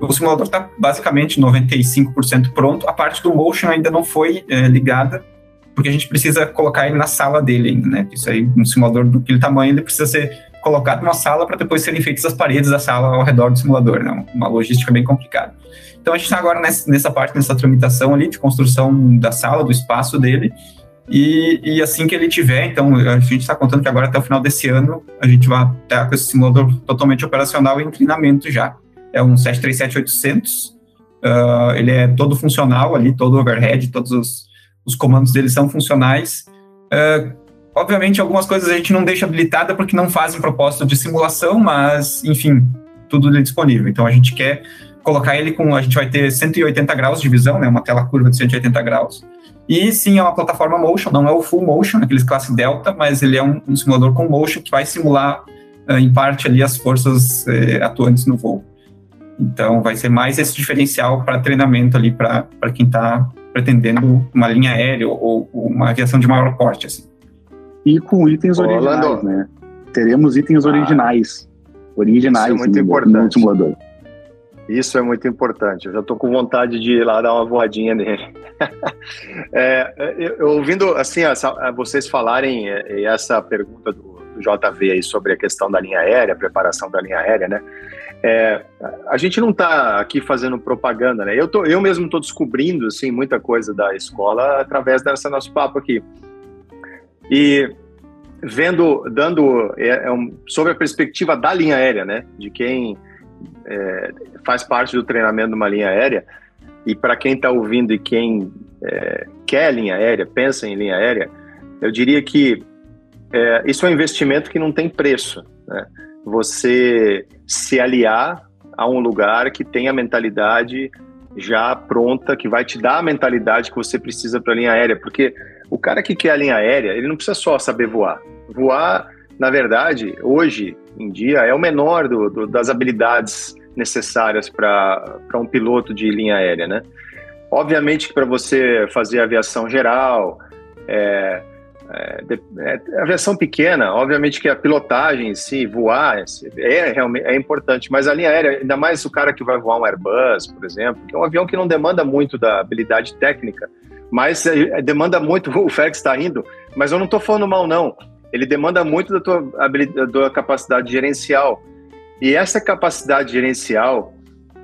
O simulador está basicamente 95% pronto. A parte do motion ainda não foi é, ligada, porque a gente precisa colocar ele na sala dele ainda, né? Isso aí, um simulador daquele tamanho, ele precisa ser colocado numa sala para depois serem feitas as paredes da sala ao redor do simulador, né? Uma logística bem complicada. Então a gente está agora nessa, nessa, parte, nessa tramitação ali de construção da sala, do espaço dele. E, e assim que ele tiver, então a gente está contando que agora até o final desse ano a gente vai estar com esse simulador totalmente operacional em treinamento já. É um 737-800, uh, ele é todo funcional ali, todo overhead, todos os, os comandos dele são funcionais. Uh, obviamente algumas coisas a gente não deixa habilitada porque não fazem propósito de simulação, mas enfim, tudo é disponível. Então a gente quer colocar ele com. A gente vai ter 180 graus de visão, né? Uma tela curva de 180 graus. E sim, é uma plataforma motion, não é o full motion, aqueles classe delta, mas ele é um, um simulador com motion que vai simular, uh, em parte, ali as forças uh, atuantes no voo. Então, vai ser mais esse diferencial para treinamento ali para quem está pretendendo uma linha aérea ou, ou, uma aviação de maior porte. Assim. E com itens originais, né? Teremos itens ah, originais. Originais isso é muito no, importante. no simulador. Isso é muito importante. Eu já estou com vontade de ir lá dar uma voadinha nele. é, eu, ouvindo assim essa, vocês falarem é, essa pergunta do, do, JV aí sobre a questão da linha aérea, a preparação da linha aérea, né? É, a gente não está aqui fazendo propaganda, né? Eu, tô, eu mesmo estou descobrindo assim muita coisa da escola através dessa nosso papo aqui e vendo, dando é, é um, sobre a perspectiva da linha aérea, né? De quem é, faz parte do treinamento de uma linha aérea. E para quem está ouvindo e quem é, quer linha aérea, pensa em linha aérea, eu diria que é, isso é um investimento que não tem preço. Né? Você se aliar a um lugar que tem a mentalidade já pronta, que vai te dar a mentalidade que você precisa para a linha aérea, porque o cara que quer a linha aérea, ele não precisa só saber voar. Voar, na verdade, hoje em dia é o menor do, do, das habilidades necessárias para um piloto de linha aérea, né? Obviamente que para você fazer aviação geral, é, é, é, aviação pequena, obviamente que a pilotagem em si, voar, é realmente é importante, mas a linha aérea, ainda mais o cara que vai voar um Airbus, por exemplo, que é um avião que não demanda muito da habilidade técnica, mas é, demanda muito, o Félix está rindo, mas eu não estou falando mal não, ele demanda muito da tua, da capacidade gerencial, e essa capacidade gerencial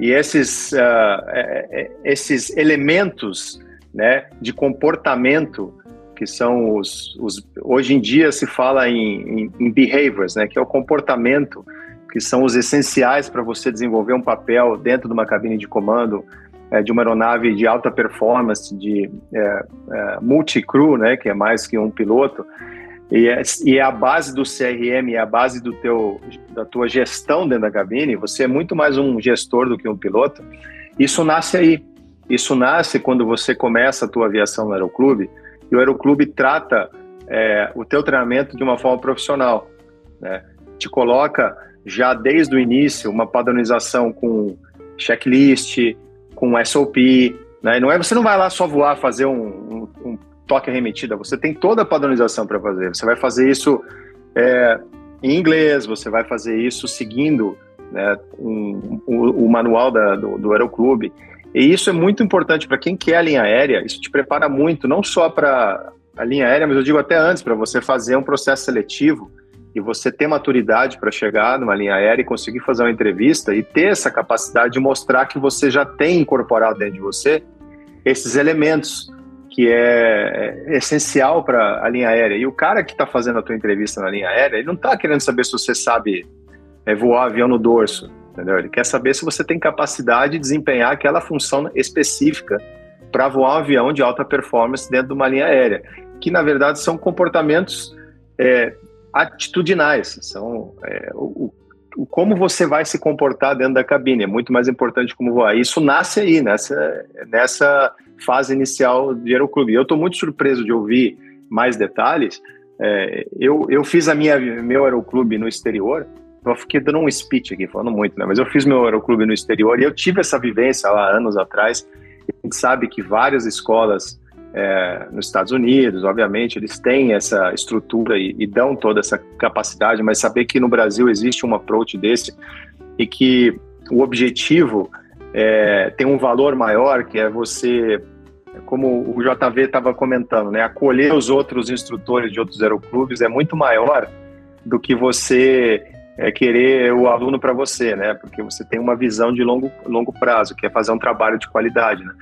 e esses, uh, esses elementos né, de comportamento que são os, os, hoje em dia se fala em, em, em behaviors, né, que é o comportamento que são os essenciais para você desenvolver um papel dentro de uma cabine de comando é, de uma aeronave de alta performance, de é, é, multi-crew, né, que é mais que um piloto, e é, e é a base do CRM, é a base do teu, da tua gestão dentro da cabine, você é muito mais um gestor do que um piloto, isso nasce aí. Isso nasce quando você começa a tua aviação no aeroclube, e o aeroclube trata é, o teu treinamento de uma forma profissional. Né? Te coloca já desde o início uma padronização com checklist, com SOP, né? não é você não vai lá só voar fazer um, um, um toque arremetida, você tem toda a padronização para fazer. Você vai fazer isso é, em inglês, você vai fazer isso seguindo né, um, o, o, manual da, do, do Aeroclube. E isso é muito importante para quem quer a linha aérea, isso te prepara muito, não só para a linha aérea, mas eu digo até antes, para você fazer um processo seletivo e você ter maturidade para chegar numa linha aérea e conseguir fazer uma entrevista e ter essa capacidade de mostrar que você já tem incorporado dentro de você esses elementos que é, é essencial para a linha aérea. E o cara que está fazendo a tua entrevista na linha aérea, ele não está querendo saber se você sabe é, voar avião no dorso, entendeu? Ele quer saber se você tem capacidade de desempenhar aquela função específica para voar um avião de alta performance dentro de uma linha aérea, que na verdade são comportamentos é, atitudinais, são é, o, o, como você vai se comportar dentro da cabine, é muito mais importante como voar. Isso nasce aí, nessa, nessa fase inicial de aeroclube. Eu estou muito surpreso de ouvir mais detalhes. É, eu, eu fiz a minha meu aeroclube no exterior. Eu fiquei dando um speech aqui, falando muito, né? Mas eu fiz meu aeroclube no exterior e eu tive essa vivência lá anos atrás. a gente sabe que várias escolas é, nos Estados Unidos, obviamente, eles têm essa estrutura e, e, dão toda essa capacidade, mas saber que no Brasil existe um approach desse e que o objetivo é, tem um valor maior, que é você, como o JV estava comentando, né, acolher os outros instrutores de outros aeroclubes é muito maior do que você é, querer o aluno para você, né? Porque você tem uma visão de longo, longo prazo, que é fazer um trabalho de qualidade, né?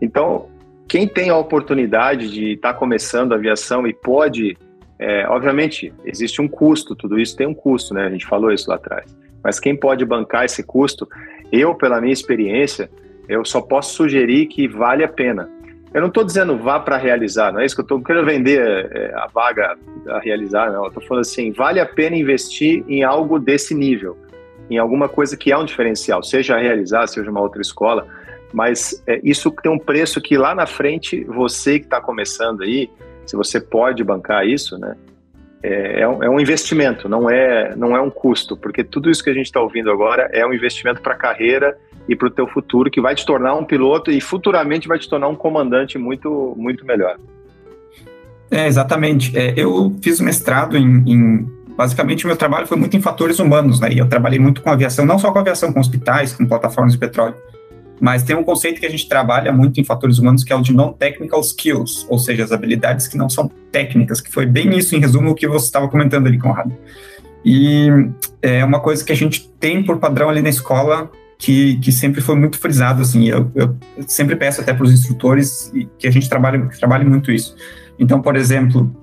Então, quem tem a oportunidade de estar tá começando a aviação e pode, é, obviamente, existe um custo, tudo isso tem um custo, né? A gente falou isso lá atrás. Mas quem pode bancar esse custo, eu, pela minha experiência, eu só posso sugerir que vale a pena. Eu não estou dizendo vá para realizar, não é isso que eu estou querendo vender é, a vaga a realizar, não. Eu estou falando assim, vale a pena investir em algo desse nível, em alguma coisa que é um diferencial, seja a realizar, seja uma outra escola, mas é, isso tem um preço que lá na frente, você que está começando aí, se você pode bancar isso, né? É, é, um, é um investimento, não é, não é um custo, porque tudo isso que a gente está ouvindo agora é um investimento para a carreira e para o teu futuro, que vai te tornar um piloto e futuramente vai te tornar um comandante muito, muito melhor. É, exatamente. É, eu fiz mestrado em, em, Basicamente, o meu trabalho foi muito em fatores humanos, né? E eu trabalhei muito com aviação, não só com aviação, com hospitais, com plataformas de petróleo. Mas tem um conceito que a gente trabalha muito em fatores humanos, que é o de non-technical skills, ou seja, as habilidades que não são técnicas, que foi bem isso, em resumo, o que você estava comentando ali, Conrado. E é uma coisa que a gente tem por padrão ali na escola, que, que sempre foi muito frisado, assim, eu, eu sempre peço até para os instrutores que a gente trabalhe, trabalhe muito isso. Então, por exemplo,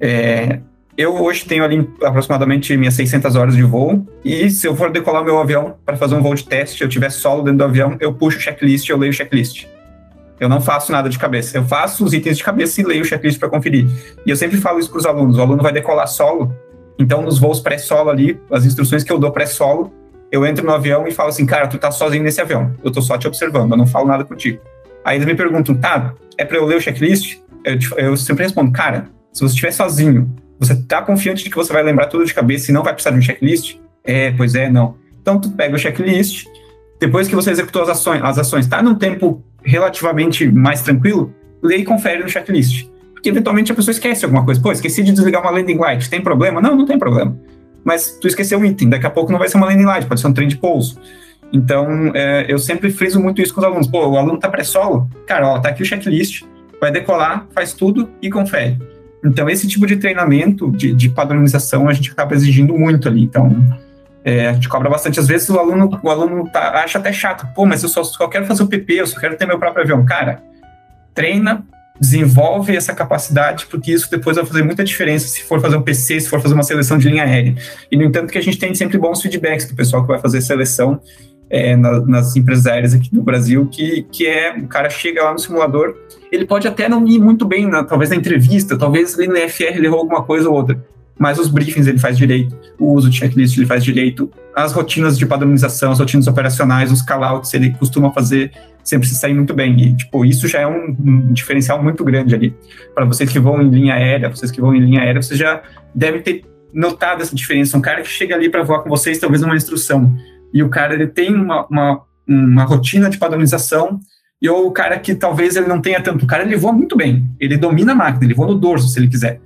é, eu hoje tenho ali aproximadamente minhas 600 horas de voo, e se eu for decolar meu avião para fazer um voo de teste, eu tiver solo dentro do avião, eu puxo o checklist, eu leio o checklist. Eu não faço nada de cabeça. Eu faço os itens de cabeça e leio o checklist para conferir. E eu sempre falo isso para os alunos. O aluno vai decolar solo, então nos voos pré-solo ali, as instruções que eu dou pré-solo, eu entro no avião e falo assim, cara, tu tá sozinho nesse avião. Eu tô só te observando, eu não falo nada contigo. Aí eles me perguntam, tá, é para eu ler o checklist? Eu, eu sempre respondo, cara, se você estiver sozinho, você tá confiante de que você vai lembrar tudo de cabeça e não vai precisar de um checklist? É, pois é, não. Então tu pega o checklist, depois que você executou as ações, as ações, tá num tempo relativamente mais tranquilo, lê e confere no checklist. Porque eventualmente a pessoa esquece alguma coisa. Pô, esqueci de desligar uma landing light, tem problema? Não, não tem problema mas tu esqueceu um item, daqui a pouco não vai ser uma landing light, pode ser um trem de pouso. Então, é, eu sempre friso muito isso com os alunos. Pô, o aluno tá pré-solo, cara, ó, tá aqui o checklist, vai decolar, faz tudo e confere. Então, esse tipo de treinamento, de, de padronização, a gente acaba exigindo muito ali. Então, é, a gente cobra bastante. Às vezes, o aluno, o aluno tá, acha até chato. Pô, mas eu só, só quero fazer o PP, eu só quero ter meu próprio avião. Cara, treina, desenvolve essa capacidade, porque isso depois vai fazer muita diferença se for fazer um PC, se for fazer uma seleção de linha aérea. E, no entanto, que a gente tem sempre bons feedbacks do pessoal que vai fazer seleção é, na, nas empresas aéreas aqui no Brasil, que, que é, o cara chega lá no simulador, ele pode até não ir muito bem, na, talvez na entrevista, talvez ali no FR ele errou alguma coisa ou outra, mas os briefings ele faz direito, o uso de checklist ele faz direito, as rotinas de padronização, as rotinas operacionais, os callouts ele costuma fazer sempre se sair muito bem. E, tipo, isso já é um, um diferencial muito grande ali. Para vocês que vão em linha aérea, vocês que vão em linha aérea, vocês já devem ter notado essa diferença. Um cara que chega ali para voar com vocês, talvez numa instrução, e o cara ele tem uma, uma, uma rotina de padronização, e ou o cara que talvez ele não tenha tanto. O cara ele voa muito bem, ele domina a máquina, ele voa no dorso se ele quiser.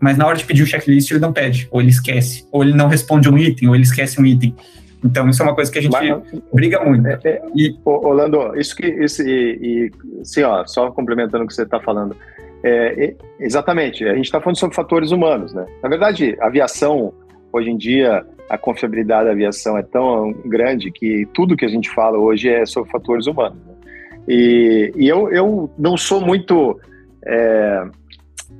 Mas na hora de pedir o checklist, ele não pede, ou ele esquece, ou ele não responde um item, ou ele esquece um item. Então, isso é uma coisa que a gente Mas, briga muito. É, é, e, Orlando, isso que. Isso, e, e, ó, só complementando o que você está falando. É, exatamente, a gente está falando sobre fatores humanos, né? Na verdade, a aviação, hoje em dia, a confiabilidade da aviação é tão grande que tudo que a gente fala hoje é sobre fatores humanos. Né? E, e eu, eu não sou muito é,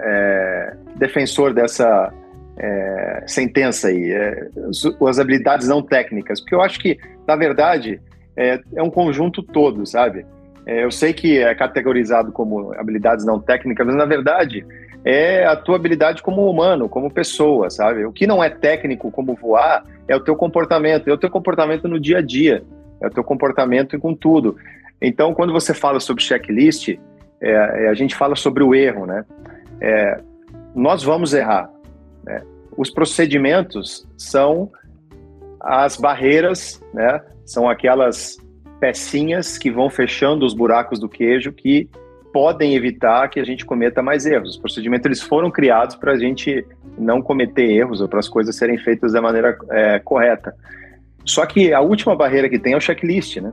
é, defensor dessa é, sentença aí, é, as habilidades não técnicas, porque eu acho que, na verdade, é, é um conjunto todo, sabe? É, eu sei que é categorizado como habilidades não técnicas, mas na verdade é a tua habilidade como humano, como pessoa, sabe? O que não é técnico como voar é o teu comportamento, é o teu comportamento no dia a dia, é o teu comportamento com tudo. Então, quando você fala sobre checklist, é, é a gente fala sobre o erro, né? É, nós vamos errar, né? Os procedimentos são as barreiras, né? são aquelas pecinhas que vão fechando os buracos do queijo que podem evitar que a gente cometa mais erros. Os procedimentos eles foram criados para a gente não cometer erros ou para as coisas serem feitas da maneira é, correta. Só que a última barreira que tem é o checklist, né?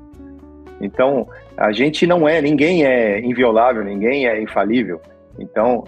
Então, a gente não é, ninguém é inviolável, ninguém é infalível. Então,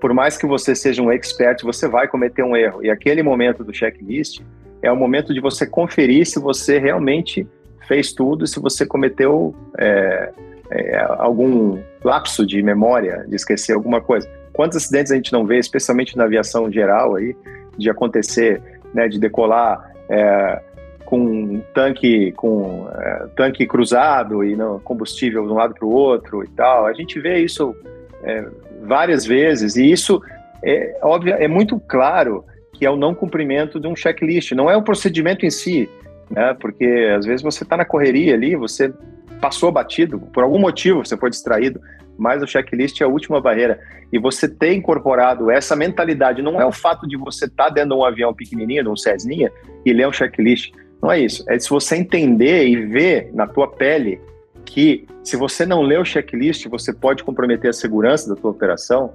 por mais que você seja um expert, você vai cometer um erro. E aquele momento do checklist é o momento de você conferir se você realmente fez tudo, se você cometeu é, é, algum lapso de memória, de esquecer alguma coisa. Quantos acidentes a gente não vê, especialmente na aviação geral aí, de acontecer, né, de decolar é, com um tanque com é, tanque cruzado e não, combustível de um lado para o outro e tal. A gente vê isso é, várias vezes e isso é óbvio, é muito claro que é o não cumprimento de um checklist. Não é o procedimento em si, né? Porque às vezes você está na correria ali, você passou batido por algum motivo, você foi distraído. Mas o checklist é a última barreira. E você ter incorporado essa mentalidade, não é o fato de você estar tá dentro de um avião pequenininho, de um Cessninha, e ler um checklist não é isso. É se você entender e ver na tua pele que se você não lê o checklist, você pode comprometer a segurança da tua operação.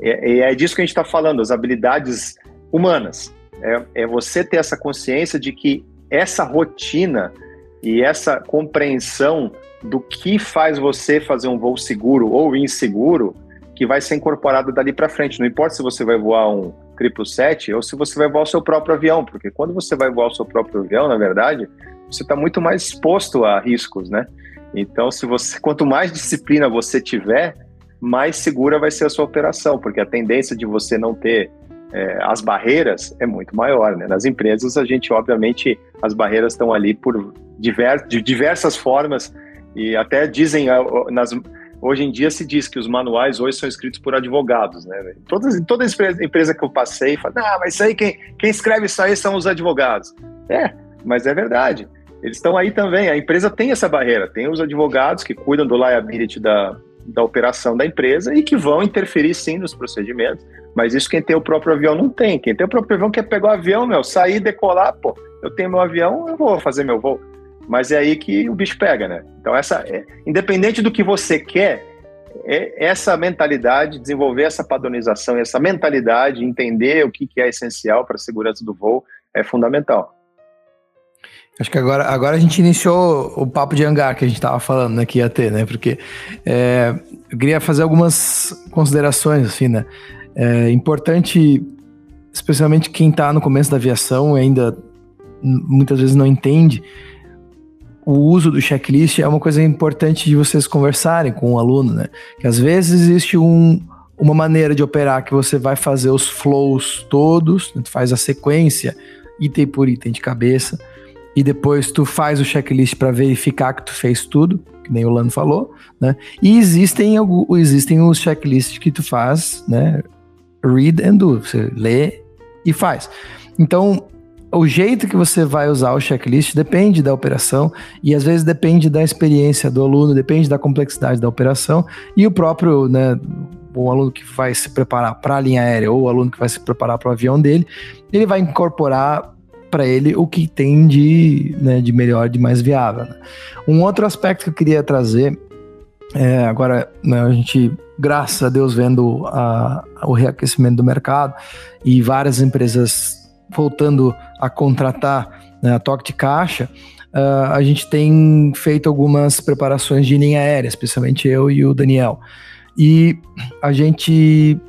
É, é disso que a gente está falando, as habilidades humanas. É, é você ter essa consciência de que essa rotina e essa compreensão do que faz você fazer um voo seguro ou inseguro que vai ser incorporado dali para frente. Não importa se você vai voar um 777 ou se você vai voar o seu próprio avião, porque quando você vai voar o seu próprio avião, na verdade, você está muito mais exposto a riscos, né? Então, se você, quanto mais disciplina você tiver, mais segura vai ser a sua operação, porque a tendência de você não ter é, as barreiras é muito maior, né? Nas empresas, a gente, obviamente, as barreiras estão ali por divers, de diversas formas e até dizem nas Hoje em dia se diz que os manuais hoje são escritos por advogados, né? Todas, toda empresa que eu passei fala, ah, mas isso aí, quem, quem escreve isso aí são os advogados. É, mas é verdade. Eles estão aí também. A empresa tem essa barreira. Tem os advogados que cuidam do liability da, da operação da empresa e que vão interferir sim nos procedimentos. Mas isso quem tem o próprio avião não tem. Quem tem o próprio avião quer pegar o avião, meu, sair, decolar, pô, eu tenho meu avião, eu vou fazer meu voo. Mas é aí que o bicho pega, né? Então, essa, é, independente do que você quer, é, essa mentalidade, desenvolver essa padronização, essa mentalidade, entender o que, que é essencial para a segurança do voo é fundamental. Acho que agora, agora a gente iniciou o papo de hangar que a gente estava falando né, que ia ter, né? Porque é, eu queria fazer algumas considerações, assim, né? É importante, especialmente quem está no começo da aviação e ainda muitas vezes não entende, o uso do checklist é uma coisa importante de vocês conversarem com o aluno, né? Que às vezes existe um, uma maneira de operar que você vai fazer os flows todos, né? faz a sequência, item por item de cabeça, e depois tu faz o checklist para verificar que tu fez tudo, que nem o Lano falou, né? E existem, existem os checklists que tu faz, né? Read and do, você lê e faz. Então, o jeito que você vai usar o checklist depende da operação e às vezes depende da experiência do aluno, depende da complexidade da operação e o próprio, né, o aluno que vai se preparar para a linha aérea ou o aluno que vai se preparar para o avião dele, ele vai incorporar para ele o que tem de, né, de melhor, de mais viável. Né? Um outro aspecto que eu queria trazer, é, agora né, a gente, graças a Deus, vendo a, o reaquecimento do mercado e várias empresas voltando a contratar né, a toque de caixa, uh, a gente tem feito algumas preparações de linha aérea, especialmente eu e o Daniel. E a gente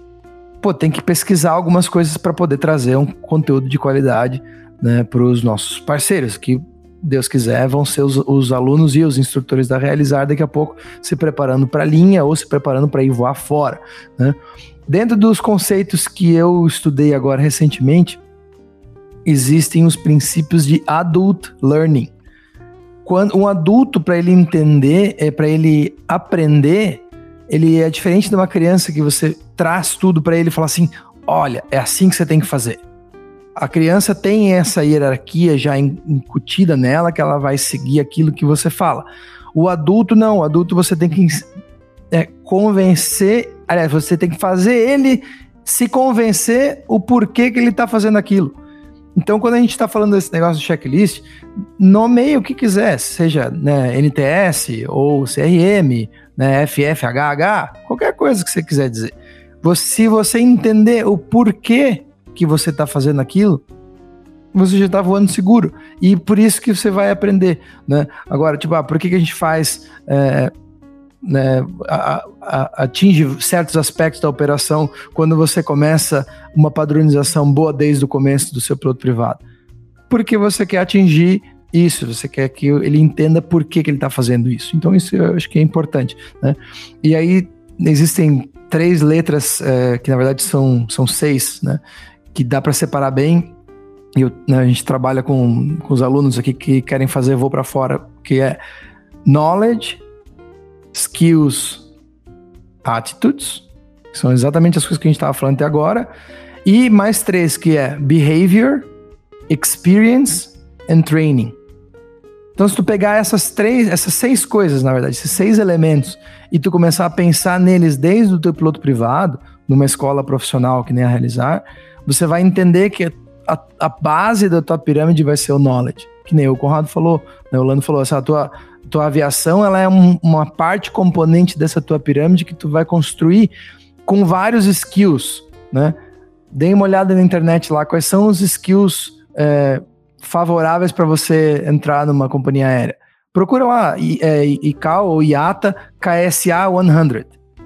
pô, tem que pesquisar algumas coisas para poder trazer um conteúdo de qualidade né, para os nossos parceiros, que Deus quiser, vão ser os, os, alunos e os instrutores da Realizar daqui a pouco se preparando para a linha ou se preparando para ir voar fora. Né? Dentro dos conceitos que eu estudei agora recentemente, existem os princípios de adult learning. Quando um adulto para ele entender, é para ele aprender, ele é diferente de uma criança que você traz tudo para ele e fala assim: "Olha, é assim que você tem que fazer". A criança tem essa hierarquia já incutida nela que ela vai seguir aquilo que você fala. O adulto não, o adulto você tem que é, convencer, aliás, você tem que fazer ele se convencer o porquê que ele está fazendo aquilo. Então, quando a gente está falando desse negócio de checklist, nomeie o que quiser, seja né, NTS ou CRM, né, FFHH, qualquer coisa que você quiser dizer. Você, se você entender o porquê que você está fazendo aquilo, você já está voando seguro. E por isso que você vai aprender. Né? Agora, tipo, ah, por que, que a gente faz. É, né, a, a, atinge certos aspectos da operação quando você começa uma padronização boa desde o começo do seu produto privado? Porque você quer atingir isso, você quer que ele entenda por que, que ele está fazendo isso. Então, isso eu acho que é importante. Né? E aí, existem três letras, é, que na verdade são, são seis, né? Que dá para separar bem. Eu, né, a gente trabalha com, com os alunos aqui que querem fazer voo para fora, que é knowledge, skills, attitudes, que são exatamente as coisas que a gente estava falando até agora, e mais três, que é behavior, experience and training. Então, se tu pegar essas três, essas seis coisas, na verdade, esses seis elementos, e tu começar a pensar neles desde o teu piloto privado, numa escola profissional que nem a realizar, você vai entender que a, a base da tua pirâmide vai ser o knowledge. Que nem o Conrado falou, né? o Lando falou, essa tua, tua aviação ela é um, uma parte componente dessa tua pirâmide que tu vai construir com vários skills, né? Dê uma olhada na internet lá, quais são os skills é, favoráveis para você entrar numa companhia aérea. Procura lá, é, ICAO ou IATA KSA 100.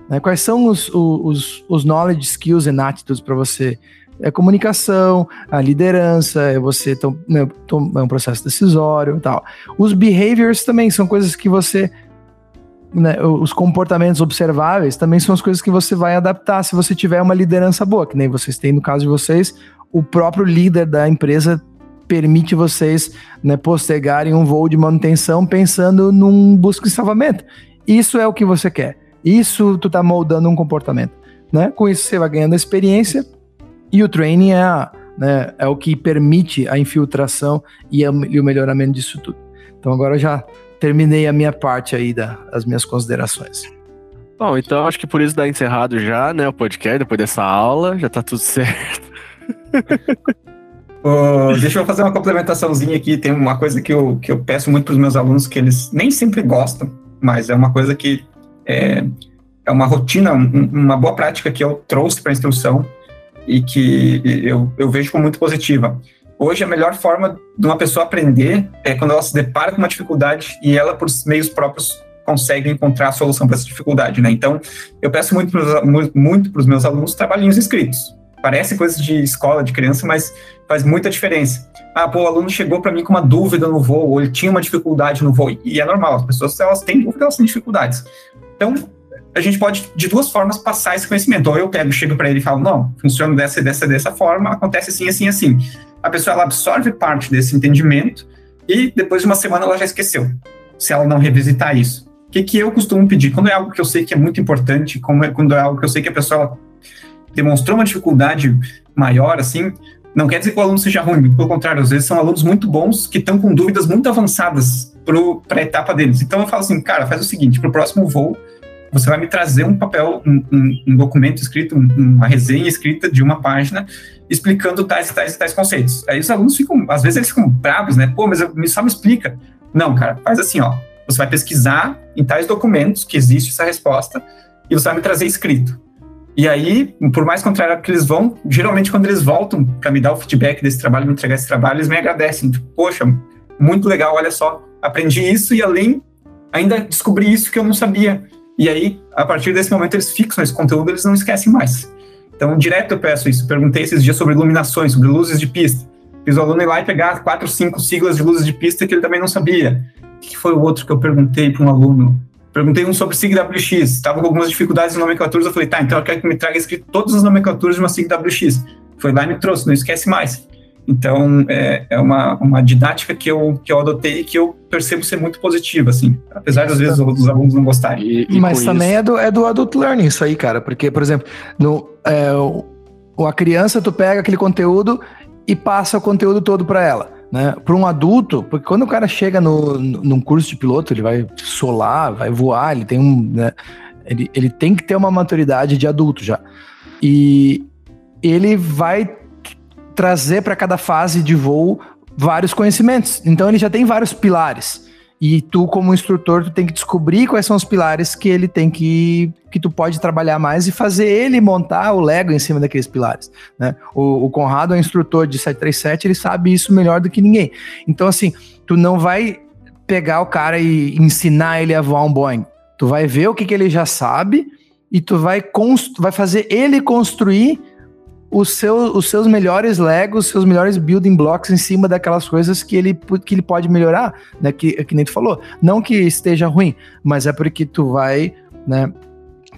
Né? Quais são os, os, os knowledge, skills and attitudes para você é comunicação, a liderança, é você né, é um processo decisório e tal. Os behaviors também são coisas que você né, os comportamentos observáveis também são as coisas que você vai adaptar se você tiver uma liderança boa, que nem vocês têm no caso de vocês, o próprio líder da empresa permite vocês né, postergarem um voo de manutenção pensando num busca e salvamento. Isso é o que você quer. Isso tu tá moldando um comportamento. Né? Com isso você vai ganhando experiência e o training é, a, né, é o que permite a infiltração e, a, e, o melhoramento disso tudo. Então agora eu já terminei a minha parte aí das minhas considerações. Bom, então acho que por isso dá encerrado já, né, o podcast, depois dessa aula, já tá tudo certo. oh, deixa eu fazer uma complementaçãozinha aqui. Tem uma coisa que eu, que eu peço muito para os meus alunos que eles nem sempre gostam, mas é uma coisa que é, é uma rotina, um, uma boa prática que eu trouxe para a instrução e que eu, eu vejo como muito positiva. Hoje, a melhor forma de uma pessoa aprender é quando ela se depara com uma dificuldade e ela, por meios próprios, consegue encontrar a solução para essa dificuldade, né? Então, eu peço muito para muito os meus alunos trabalhinhos escritos. Parece coisa de escola, de criança, mas faz muita diferença. Ah, pô, o aluno chegou para mim com uma dúvida no voo, ou ele tinha uma dificuldade no voo, e é normal, as pessoas, elas têm dúvida, elas têm dificuldades. Então, a gente pode, de duas formas, passar esse conhecimento. Ou eu pego, chego para ele e falo, não, funciona dessa, dessa, dessa forma, acontece assim, assim, assim. A pessoa, ela absorve parte desse entendimento e depois de uma semana ela já esqueceu, se ela não revisitar isso. O que, que eu costumo pedir? Quando é algo que eu sei que é muito importante, como é, quando é algo que eu sei que a pessoa demonstrou uma dificuldade maior, assim, não quer dizer que o aluno seja ruim, pelo contrário, às vezes são alunos muito bons que estão com dúvidas muito avançadas para a etapa deles. Então eu falo assim, cara, faz o seguinte, para o próximo voo, você vai me trazer um papel, um, um, um documento escrito, uma resenha escrita de uma página explicando tais e tais e tais conceitos. Aí os alunos ficam, às vezes eles ficam bravos, né? Pô, mas me, só me explica. Não, cara, faz assim, ó. Você vai pesquisar em tais documentos que existe essa resposta e você vai me trazer escrito. E aí, por mais contrário que eles vão, geralmente quando eles voltam para me dar o feedback desse trabalho, me entregar esse trabalho, eles me agradecem. Tipo, Poxa, muito legal, olha só, aprendi isso e além ainda descobri isso que eu não sabia. E aí, a partir desse momento, eles fixam esse conteúdo, eles não esquecem mais. Então, direto eu peço isso. Perguntei esses dias sobre iluminações, sobre luzes de pista. Fiz o aluno ir lá e pegar quatro, cinco siglas de luzes de pista que ele também não sabia. O que foi o outro que eu perguntei para um aluno? Perguntei um sobre SIG-WX. Estava com algumas dificuldades em nomenclaturas. Eu falei, tá, então eu quero que me traga escrito todas as nomenclaturas de uma SIG-WX. Foi lá e me trouxe, não esquece mais. Então, é, é uma, uma didática que eu, que eu adotei e que eu percebo ser muito positiva, assim, apesar das vezes os alunos não gostarem. E, e Mas também isso... é, do, é do adult learning isso aí, cara, porque, por exemplo, no, é, o, a criança, tu pega aquele conteúdo e passa o conteúdo todo para ela. Né? Para um adulto, porque quando o cara chega no, no, num curso de piloto, ele vai solar, vai voar, ele tem um. Né? Ele, ele tem que ter uma maturidade de adulto já. E ele vai trazer para cada fase de voo vários conhecimentos. Então ele já tem vários pilares. E tu, como instrutor, tu tem que descobrir quais são os pilares que ele tem que. que tu pode trabalhar mais e fazer ele montar o Lego em cima daqueles pilares. Né? O, o Conrado é um instrutor de 737, ele sabe isso melhor do que ninguém. Então, assim, tu não vai pegar o cara e ensinar ele a voar um Boeing. Tu vai ver o que, que ele já sabe e tu vai, vai fazer ele construir os, seu, os seus melhores Legos, seus melhores building blocks em cima daquelas coisas que ele, que ele pode melhorar, né? Que, que nem tu falou. Não que esteja ruim, mas é porque tu vai, né?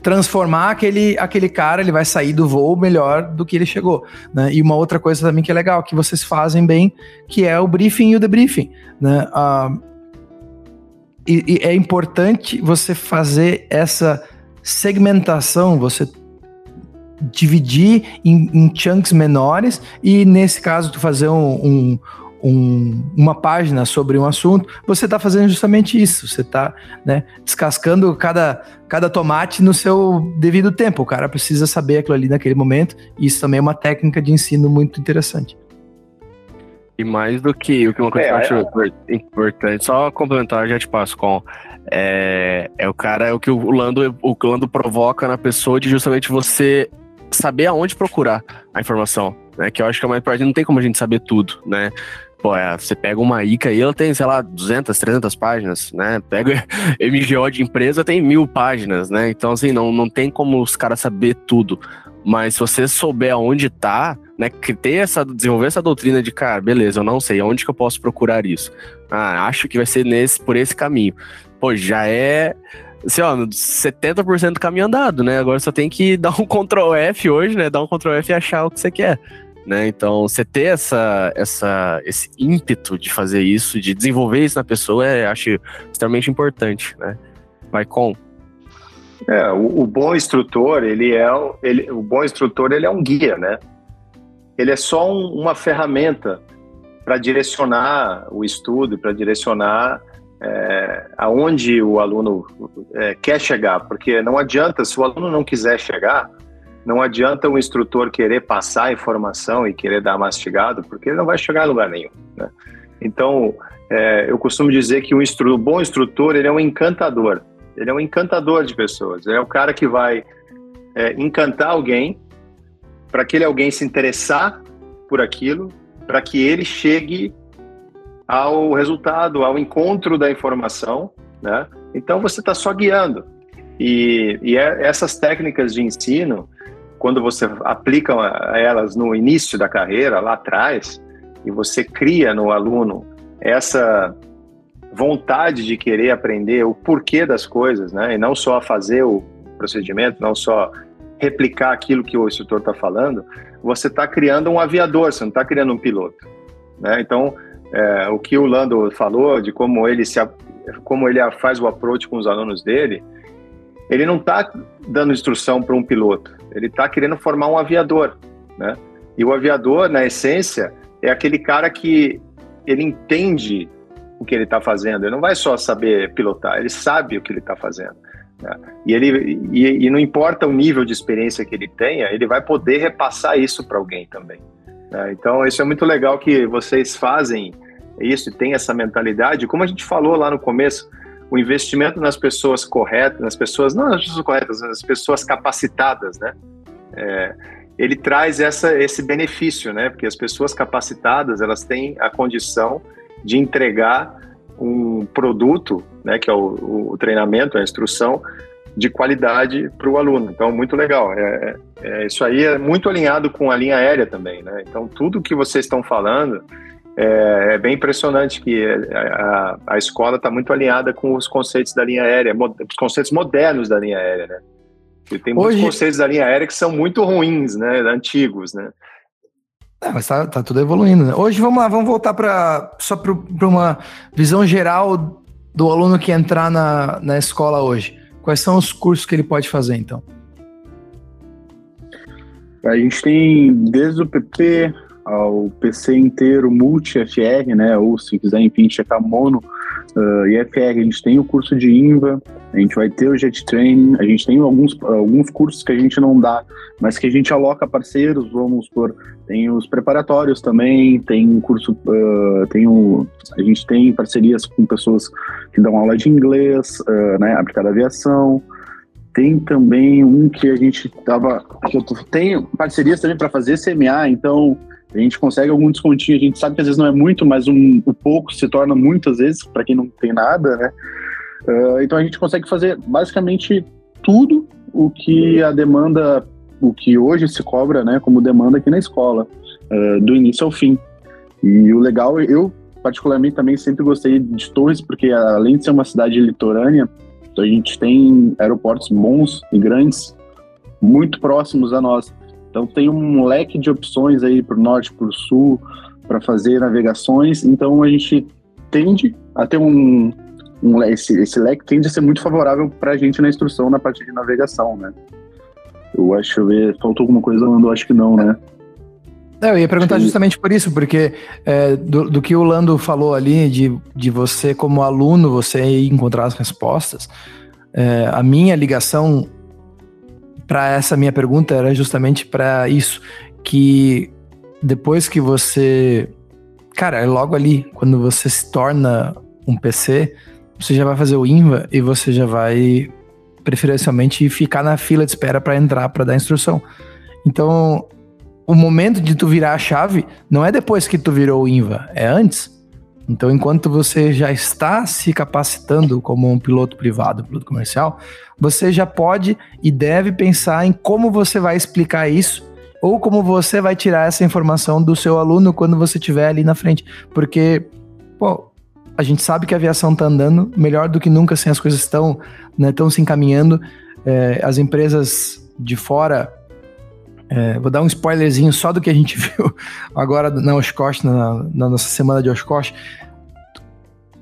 transformar aquele, aquele cara, ele vai sair do voo melhor do que ele chegou. Né? E uma outra coisa também que é legal, que vocês fazem bem, que é o briefing e o debriefing. Né? Uh, e, e é importante você fazer essa segmentação, você dividir em, em, chunks menores e nesse caso tu fazer um, um, um, uma página sobre um assunto, você está fazendo justamente isso. Você está né, descascando cada, cada tomate no seu devido tempo. O cara precisa saber aquilo ali naquele momento. E isso também é uma técnica de ensino muito interessante. E mais do que o que uma coisa é, que eu acho é, importante, só complementar, já te passo com. É, é o cara, é o que o Lando, o Lando provoca na pessoa de justamente você saber aonde procurar a informação, né? Que eu acho que é mais importante, não tem como a gente saber tudo, né? Pô, é, você pega uma ICA e ela tem, sei lá, 200, 300 páginas, né? Pega MGO de empresa, tem mil páginas, né? Então, assim, não, não tem como os caras saber tudo. Mas se você souber aonde tá, né, que ter essa, desenvolver essa doutrina de, cara, beleza, eu não sei, onde que eu posso procurar isso? Ah, acho que vai ser nesse, por esse caminho. Pô, já é assim, ó, 70% do caminho andado, né? Agora só tem que dar um Ctrl F hoje, né? Dar um Ctrl F e achar o que você quer. Né? Então, você ter essa, essa, esse ímpeto de fazer isso, de desenvolver isso na pessoa, é, acho extremamente importante, né? Vai com. É, o, o, bom instrutor, ele é, ele, o bom instrutor, ele é um guia, né? Ele é só um, uma ferramenta para direcionar o estudo, para direcionar é, aonde o aluno é, quer chegar, porque não adianta, se o aluno não quiser chegar, não adianta o instrutor querer passar a informação e querer dar mastigado, porque ele não vai chegar a lugar nenhum. Né? Então, é, eu costumo dizer que o, instru bom instrutor ele é um encantador. Ele é um encantador de pessoas. Ele é o cara que vai é, encantar alguém para aquele alguém se interessar por aquilo, para que ele chegue ao resultado, ao encontro da informação, né? Então você está só guiando. E, e é, essas técnicas de ensino, quando você aplica elas no início da carreira, lá atrás, e você cria no aluno essa vontade de querer aprender o porquê das coisas, né? E não só fazer o procedimento, não só replicar aquilo que o instrutor está falando, você está criando um aviador, você não está criando um piloto. Né? Então, é, o que o Lando falou de como ele se como ele faz o approach com os alunos dele, ele não está dando instrução para um piloto, ele está querendo formar um aviador, né? E o aviador, na essência, é aquele cara que ele entende o que ele está fazendo. Ele não vai só saber pilotar, ele sabe o que ele está fazendo. Né? E ele e, e, não importa o nível de experiência que ele tenha, ele vai poder repassar isso para alguém também. Né? Então, isso é muito legal que vocês fazem isso e têm essa mentalidade. Como a gente falou lá no começo, o investimento nas pessoas corretas, nas pessoas, não nas pessoas corretas, nas pessoas capacitadas, né? É, ele traz essa, esse benefício, né? Porque as pessoas capacitadas, elas têm a condição de entregar um produto, né? Que é o, o treinamento, a instrução, de qualidade para o aluno. Então, muito legal. É, é, é, isso aí é muito alinhado com a linha aérea também, né? Então, tudo que vocês estão falando é, é bem impressionante que a, a escola está muito alinhada com os conceitos da linha aérea, os conceitos modernos da linha aérea, né? E tem muitos Hoje... conceitos da linha aérea que são muito ruins, né? Antigos, né? É, mas tá, tá, tudo evoluindo. Né? Hoje vamos lá, vamos voltar para só para uma visão geral do aluno que entrar na, na escola hoje. Quais são os cursos que ele pode fazer, então? A gente tem desde o PP ao PC inteiro, multi-FR, né? Ou se quiser, enfim, checar mono uh, e FR, a gente tem o curso de INVA, a gente vai ter o Jet Training, a gente tem alguns, alguns cursos que a gente não dá, mas que a gente aloca parceiros, vamos por tem os preparatórios também, tem um curso, uh, tem o, a gente tem parcerias com pessoas que dão aula de inglês, uh, né, aplicada aviação, tem também um que a gente tava, que eu tenho parcerias também para fazer CMA, então a gente consegue algum descontinho, a gente sabe que às vezes não é muito, mas um, o pouco se torna muito às vezes, para quem não tem nada, né? Uh, então a gente consegue fazer basicamente tudo o que a demanda, o que hoje se cobra, né, como demanda aqui na escola, uh, do início ao fim. E o legal, eu particularmente também sempre gostei de Torres, porque além de ser uma cidade litorânea, a gente tem aeroportos bons e grandes, muito próximos a nós. Então tem um leque de opções aí para o norte, para o sul, para fazer navegações. Então a gente tende a ter um, um esse, esse leque tende a ser muito favorável para a gente na instrução na parte de navegação, né? Eu acho que faltou alguma coisa, eu acho que não, né? É, eu ia perguntar justamente por isso, porque é, do, do, que o Lando falou ali, de, de você como aluno, você encontrar as respostas, é, a minha ligação para essa minha pergunta era justamente para isso, que depois que você, cara, é logo ali, quando você se torna um PC, você já vai fazer o INVA e você já vai preferencialmente ficar na fila de espera para entrar para dar instrução. Então, o momento de tu virar a chave não é depois que tu virou o INVA, é antes. Então, enquanto você já está se capacitando como um piloto privado, piloto comercial, você já pode e deve pensar em como você vai explicar isso ou como você vai tirar essa informação do seu aluno quando você estiver ali na frente. Porque, pô, a gente sabe que a aviação está andando melhor do que nunca, assim, as coisas estão né, se encaminhando. É, as empresas de fora é, vou dar um spoilerzinho só do que a gente viu agora na Oshkosh, na, na, nossa semana de Oshkosh.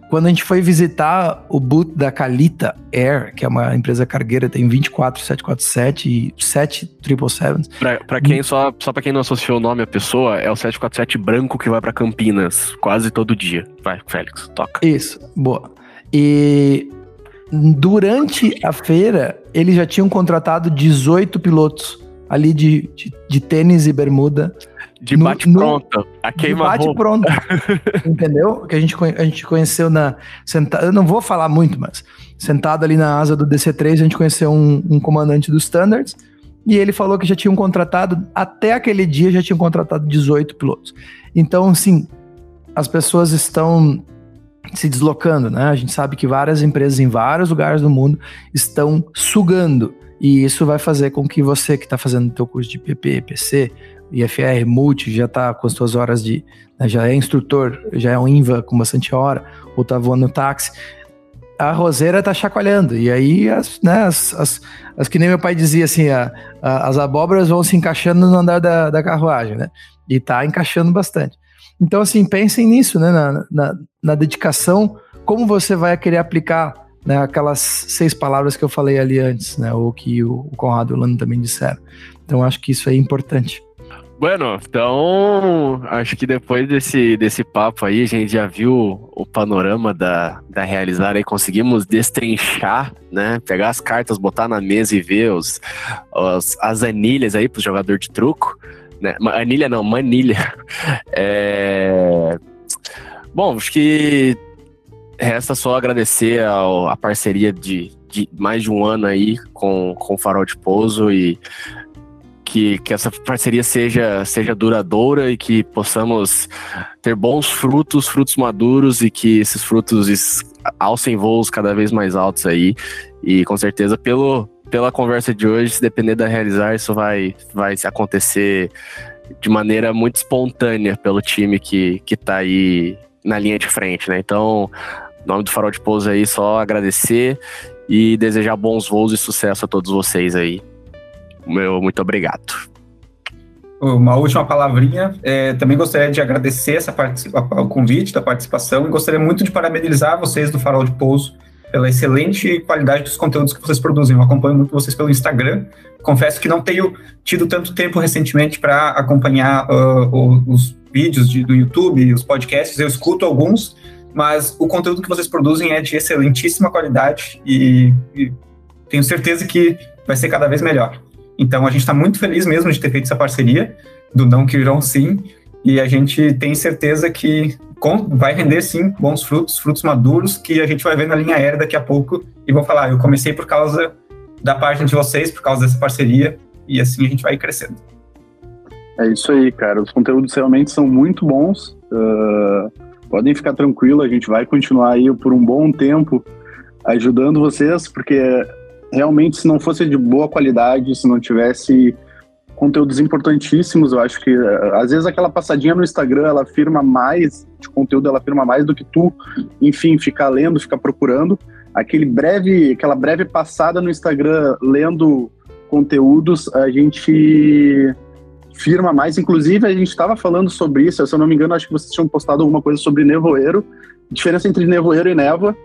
Quando a gente foi visitar o boot da Calita Air, que é uma empresa cargueira, tem 24 747 e 7 777. Para quem só, só para quem não associou o nome à pessoa, é o 747 branco que vai para Campinas quase todo dia. Vai, Félix, toca. Isso, boa. E durante a feira, eles já tinham contratado 18 pilotos ali de, de, de tênis e bermuda. De bate-pronta. A queima bate-pronta. entendeu? Que a gente, a gente conheceu na. Senta, eu não vou falar muito, mas sentado ali na asa do DC3, a gente conheceu um, um comandante do Standards. E ele falou que já tinham contratado, até aquele dia já tinham contratado 18 pilotos. Então, sim, as pessoas estão se deslocando, né? A gente sabe que várias empresas em vários lugares do mundo estão sugando e isso vai fazer com que você que está fazendo o teu curso de PP, PC, IFR, Multi, já está com as suas horas de. Né, já é instrutor, já é um INVA com bastante hora, ou está voando no táxi, a roseira está chacoalhando. E aí, as, né, as, as, as, que nem meu pai dizia assim, a, a, as abóboras vão se encaixando no andar da, da carruagem, né? E está encaixando bastante. Então, assim, pensem nisso, né? Na, na, na dedicação, como você vai querer aplicar né, aquelas seis palavras que eu falei ali antes, né, ou que o, Conrado e o Lando também disseram. Então acho que isso é importante. Bueno, então acho que depois desse, desse papo aí, a gente já viu o panorama da, da realizar aí, conseguimos destrinchar, né? Pegar as cartas, botar na mesa e ver os, os as anilhas aí pro jogador de truco. Né? Anilha não, manilha. É... Bom, acho que resta só agradecer ao, a parceria de, de mais de um ano aí com, com o Farol de Pouso e que, que essa parceria seja, seja duradoura e que possamos ter bons frutos, frutos maduros e que esses frutos alcem voos cada vez mais altos aí. E com certeza, pelo, pela conversa de hoje, se depender da realizar, isso vai, vai acontecer de maneira muito espontânea pelo time que, que tá aí na linha de frente, né? Então, em nome do Farol de Pouso aí, só agradecer e desejar bons voos e sucesso a todos vocês aí. Meu muito obrigado. Uma última palavrinha. É, também gostaria de agradecer essa o convite da participação e gostaria muito de parabenizar vocês do Farol de Pouso pela excelente qualidade dos conteúdos que vocês produzem. Eu acompanho muito vocês pelo Instagram. Confesso que não tenho tido tanto tempo recentemente para acompanhar uh, os vídeos de, do YouTube, os podcasts. Eu escuto alguns, mas o conteúdo que vocês produzem é de excelentíssima qualidade e, e tenho certeza que vai ser cada vez melhor. Então a gente está muito feliz mesmo de ter feito essa parceria do Não Que Virão Sim e a gente tem certeza que vai render sim bons frutos, frutos maduros que a gente vai ver na linha aérea daqui a pouco e vou falar, eu comecei por causa da página de vocês, por causa dessa parceria e assim a gente vai crescendo. É isso aí, cara. Os conteúdos realmente são muito bons. Uh, podem ficar tranquilo, a gente vai continuar aí por um bom tempo ajudando vocês, porque realmente se não fosse de boa qualidade, se não tivesse conteúdos importantíssimos, eu acho que às vezes aquela passadinha no Instagram, ela afirma mais de conteúdo, ela afirma mais do que tu, enfim, ficar lendo, ficar procurando. Aquele breve, aquela breve passada no Instagram lendo conteúdos, a gente firma mais. Inclusive, a gente estava falando sobre isso, se eu não me engano, acho que vocês tinham postado alguma coisa sobre nevoeiro, diferença entre nevoeiro e névoa.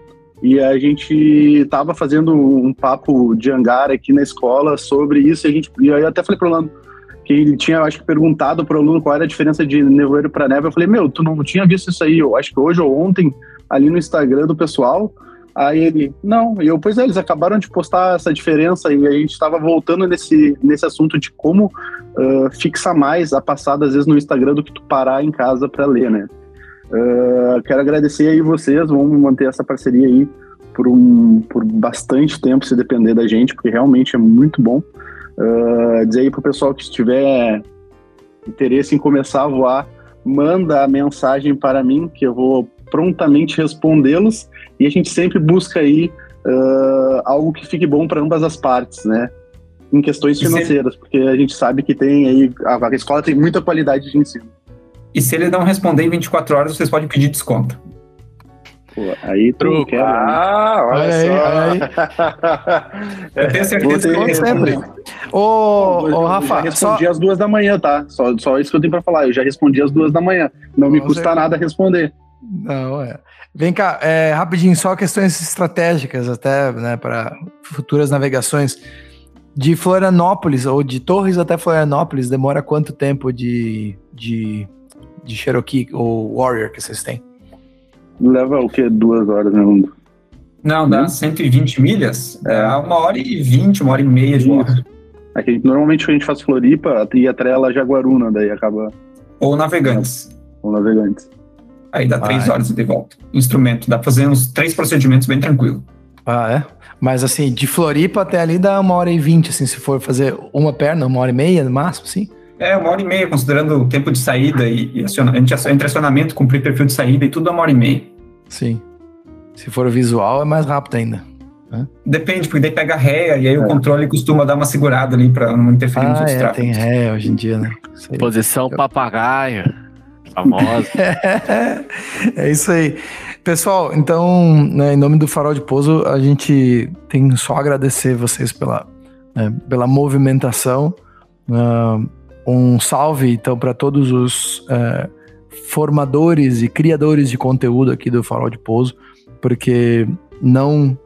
E a gente estava fazendo um papo de hangar aqui na escola sobre isso. E, a gente, e eu até falei para o Orlando que ele tinha, acho que, perguntado para o aluno qual era a diferença de nevoeiro para névoa. Eu falei, meu, tu não tinha visto isso aí, eu acho que hoje ou ontem, ali no Instagram do pessoal. Aí ele, não, e eu, pois é, eles acabaram de postar essa diferença e a gente estava voltando nesse, nesse assunto de como uh, fixar mais a passada, às vezes, no Instagram do que tu parar em casa para ler, né? Uh, quero agradecer aí vocês, vamos manter essa parceria aí por, um, por bastante tempo, se depender da gente, porque realmente é muito bom. Uh, dizer aí pro pessoal que tiver interesse em começar a voar, manda a mensagem para mim, que eu vou prontamente respondê-los, e a gente sempre busca aí uh, algo que fique bom para ambas as partes, né? Em questões financeiras, porque a gente sabe que tem aí, a, a escola tem muita qualidade de ensino. E se ele não responder em 24 horas, vocês podem pedir desconto. Pô, aí tu quer. Ah, olha, olha só. Aí, aí. Eu tenho certeza que sempre. Ô, ô, Rafa. Eu já respondi só... às duas da manhã, tá? Só, só isso que eu tenho pra falar. Eu já respondi às duas da manhã. Não me custa nada responder. Não, é. Vem cá, é, rapidinho, só questões estratégicas até, né, para futuras navegações. De Florianópolis ou de Torres até Florianópolis, demora quanto tempo de, de de Cherokee ou Warrior que vocês têm? Leva o quê? Duas horas, né, mundo? Não, dá 120 milhas, é uma hora e vinte, uma hora e meia de voa. É que normalmente a gente faz Floripa e atrela Jaguaruna, daí acaba. Ou navegantes. Ou navegantes. Aí dá três horas de volta. Instrumento, dá pra fazer uns três procedimentos bem tranquilo. Ah, é? Mas assim, de Floripa até ali dá uma hora e vinte, assim, se for fazer uma perna, uma hora e meia no máximo, sim? É, uma hora e meia, considerando o tempo de saída e, e acionamento, entre acionamento, cumprir perfil de saída e tudo, é uma hora e meia. Sim. Se for visual, é mais rápido ainda. Depende, porque daí pega ré e aí é. o controle costuma dar uma segurada ali para não interferir ah, nos outros é, Tem ré hoje em dia, né? Posição papagaio. Famosa. é isso aí. Pessoal, então, né, em nome do Farol de Pouso, a gente tem só agradecer vocês pela, né, pela movimentação. Uh, um salve, então, para todos os é, formadores e criadores de conteúdo aqui do Farol de Pouso, porque não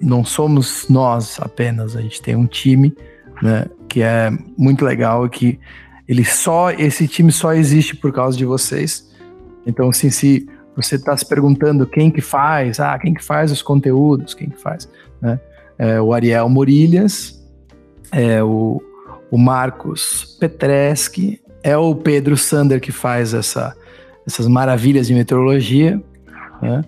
não somos nós apenas, a gente tem um time, né, que é muito legal e que ele só esse time só existe por causa de vocês. Então, assim, se você está se perguntando quem que faz, ah, quem que faz os conteúdos, quem que faz, né? É o Ariel Murilhas, é o o Marcos Petreschi, é o Pedro Sander que faz essa, essas maravilhas de meteorologia, né?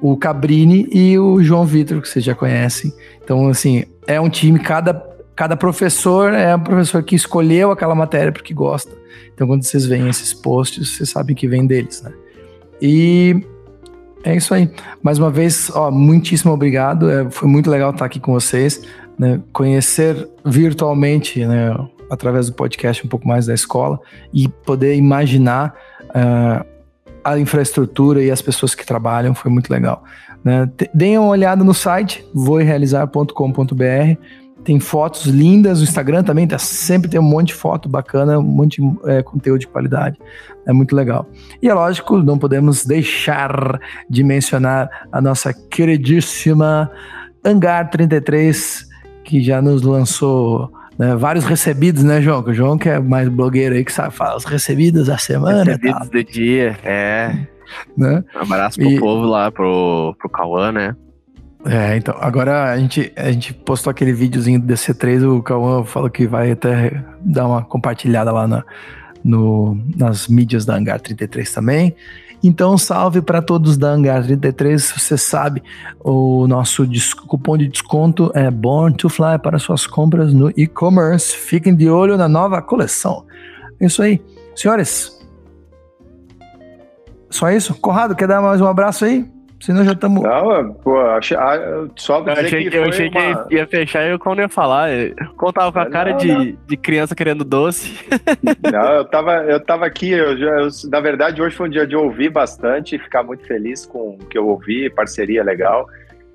o Cabrini e o João Vitor, que vocês já conhecem. Então, assim, é um time, cada, cada professor é um professor que escolheu aquela matéria porque gosta. Então, quando vocês veem esses posts, vocês sabem que vem deles, né? E é isso aí. Mais uma vez, ó, muitíssimo obrigado. É, foi muito legal estar aqui com vocês né, conhecer virtualmente, né, através do podcast um pouco mais da escola e poder imaginar uh, a infraestrutura e as pessoas que trabalham foi muito legal. Né? Deem uma olhada no site voirealizar.com.br tem fotos lindas, o Instagram também tá, sempre tem um monte de foto bacana, um monte de é, conteúdo de qualidade, é muito legal. E é lógico, não podemos deixar de mencionar a nossa queridíssima Hangar 33 que já nos lançou né, vários recebidos, né, João? o João que é mais blogueiro aí, que sabe falar os recebidos da semana. Recebidos do dia, é. né? Um abraço pro e... povo lá, pro, pro Cauã, né? É, então, agora a gente, a gente postou aquele videozinho do DC3, o Cauã falou que vai até dar uma compartilhada lá na, no, nas mídias da Hangar 33 também. Então, salve para todos da Hangar 33. Você sabe, o nosso cupom de desconto é Born to Fly para suas compras no e-commerce. Fiquem de olho na nova coleção. É isso aí. Senhores, só isso? Conrado, quer dar mais um abraço aí? Senão já estamos. Não, pô, achei, ah, só eu achei, que, eu achei uma... que ia fechar e eu não ia falar. Eu contava com a cara não, de, de criança querendo doce. Não, eu tava, eu tava aqui, eu, eu, na verdade, hoje foi um dia de ouvir bastante e ficar muito feliz com o que eu ouvi, parceria legal.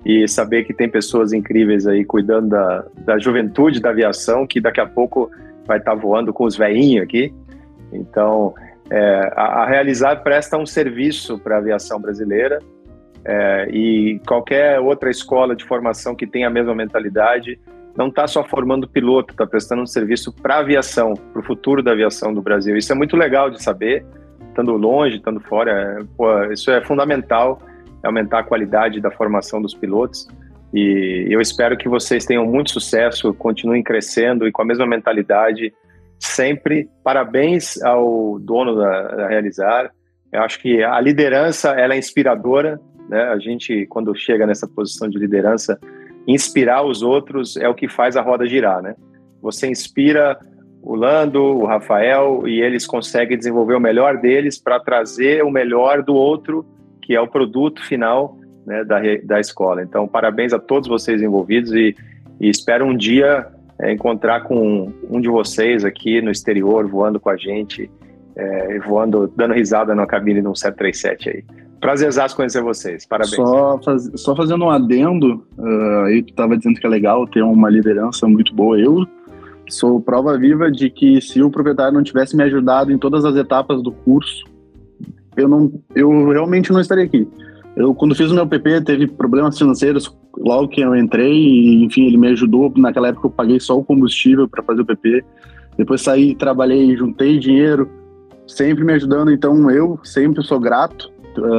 E saber que tem pessoas incríveis aí cuidando da, da juventude da aviação, que daqui a pouco vai estar tá voando com os veinhos aqui. Então, é, a, a Realizar presta um serviço para a aviação brasileira é, e qualquer outra escola de formação que tenha a mesma mentalidade não está só formando piloto, está prestando um serviço para a aviação, para o futuro da aviação do Brasil. Isso é muito legal de saber, estando longe, estando fora. É, pô, isso é fundamental, é aumentar a qualidade da formação dos pilotos. E eu espero que vocês tenham muito sucesso, continuem crescendo e com a mesma mentalidade sempre. Parabéns ao dono da, da Realizar. Eu acho que a liderança ela é inspiradora né? A gente, quando chega nessa posição de liderança, inspirar os outros é o que faz a roda girar, né? Você inspira o Lando, o Rafael, e eles conseguem desenvolver o melhor deles para trazer o melhor do outro, que é o produto final né, da, da escola. Então, parabéns a todos vocês envolvidos e, e espero um dia é, encontrar com um de vocês aqui no exterior, voando com a gente, é, voando, dando risada na cabine de um 737 aí. Prazerzaço conhecer vocês. Parabéns. Só, faz, só fazendo um adendo, uh, aí tu estava dizendo que é legal ter uma liderança muito boa. Eu sou prova viva de que se o proprietário não tivesse me ajudado em todas as etapas do curso, eu não, eu realmente não estaria aqui. Eu quando fiz o meu PP teve problemas financeiros logo que eu entrei e enfim ele me ajudou. Naquela época eu paguei só o combustível para fazer o PP. Depois saí, trabalhei, juntei dinheiro, sempre me ajudando. Então eu sempre sou grato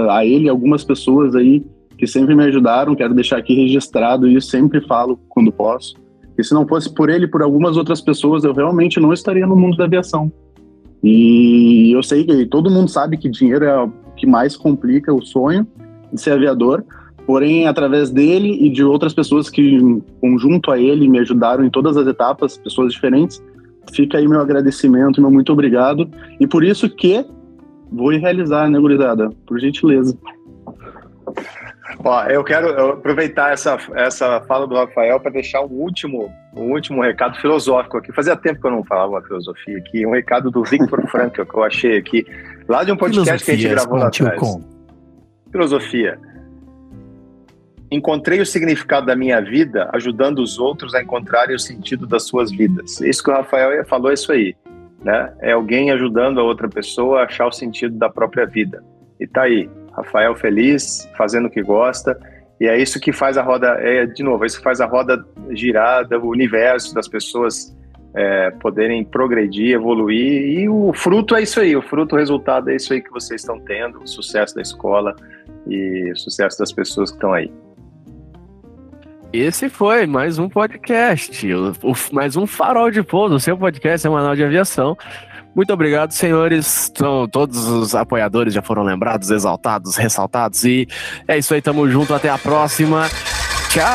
a ele algumas pessoas aí que sempre me ajudaram. Quero deixar aqui registrado isso, sempre falo quando posso. E se não fosse por ele, por algumas outras pessoas, eu realmente não estaria no mundo da aviação. E eu sei que todo mundo sabe que dinheiro é o que mais complica o sonho de ser aviador. Porém, através dele e de outras pessoas que, conjunto a ele, me ajudaram em todas as etapas, pessoas diferentes, fica aí meu agradecimento, meu muito obrigado. E por isso que Vou realizar, né, gurizada? Por gentileza. Ó, eu quero aproveitar essa, essa fala do Rafael para deixar um último, um último recado filosófico aqui. Fazia tempo que eu não falava filosofia aqui. Um recado do Victor Frankl que eu achei aqui, lá de um podcast que a gente gravou lá atrás. Com. Filosofia. Encontrei o significado da minha vida ajudando os outros a encontrarem o sentido das suas vidas. Isso que o Rafael falou, é isso aí né? É alguém ajudando a outra pessoa a achar o sentido da própria vida. E tá aí, Rafael feliz, fazendo o que gosta, e é isso que faz a roda, é de novo, é isso que faz a roda girar, o universo das pessoas é, poderem progredir, evoluir, e o fruto é isso aí, o fruto, o resultado é isso aí que vocês estão tendo, o sucesso da escola e o sucesso das pessoas que estão aí. Esse foi mais um podcast, mais um farol de pouso, o seu podcast semanal de aviação. Muito obrigado, senhores. Então, todos os apoiadores já foram lembrados, exaltados, ressaltados. E é isso aí, tamo junto, até a próxima. Tchau!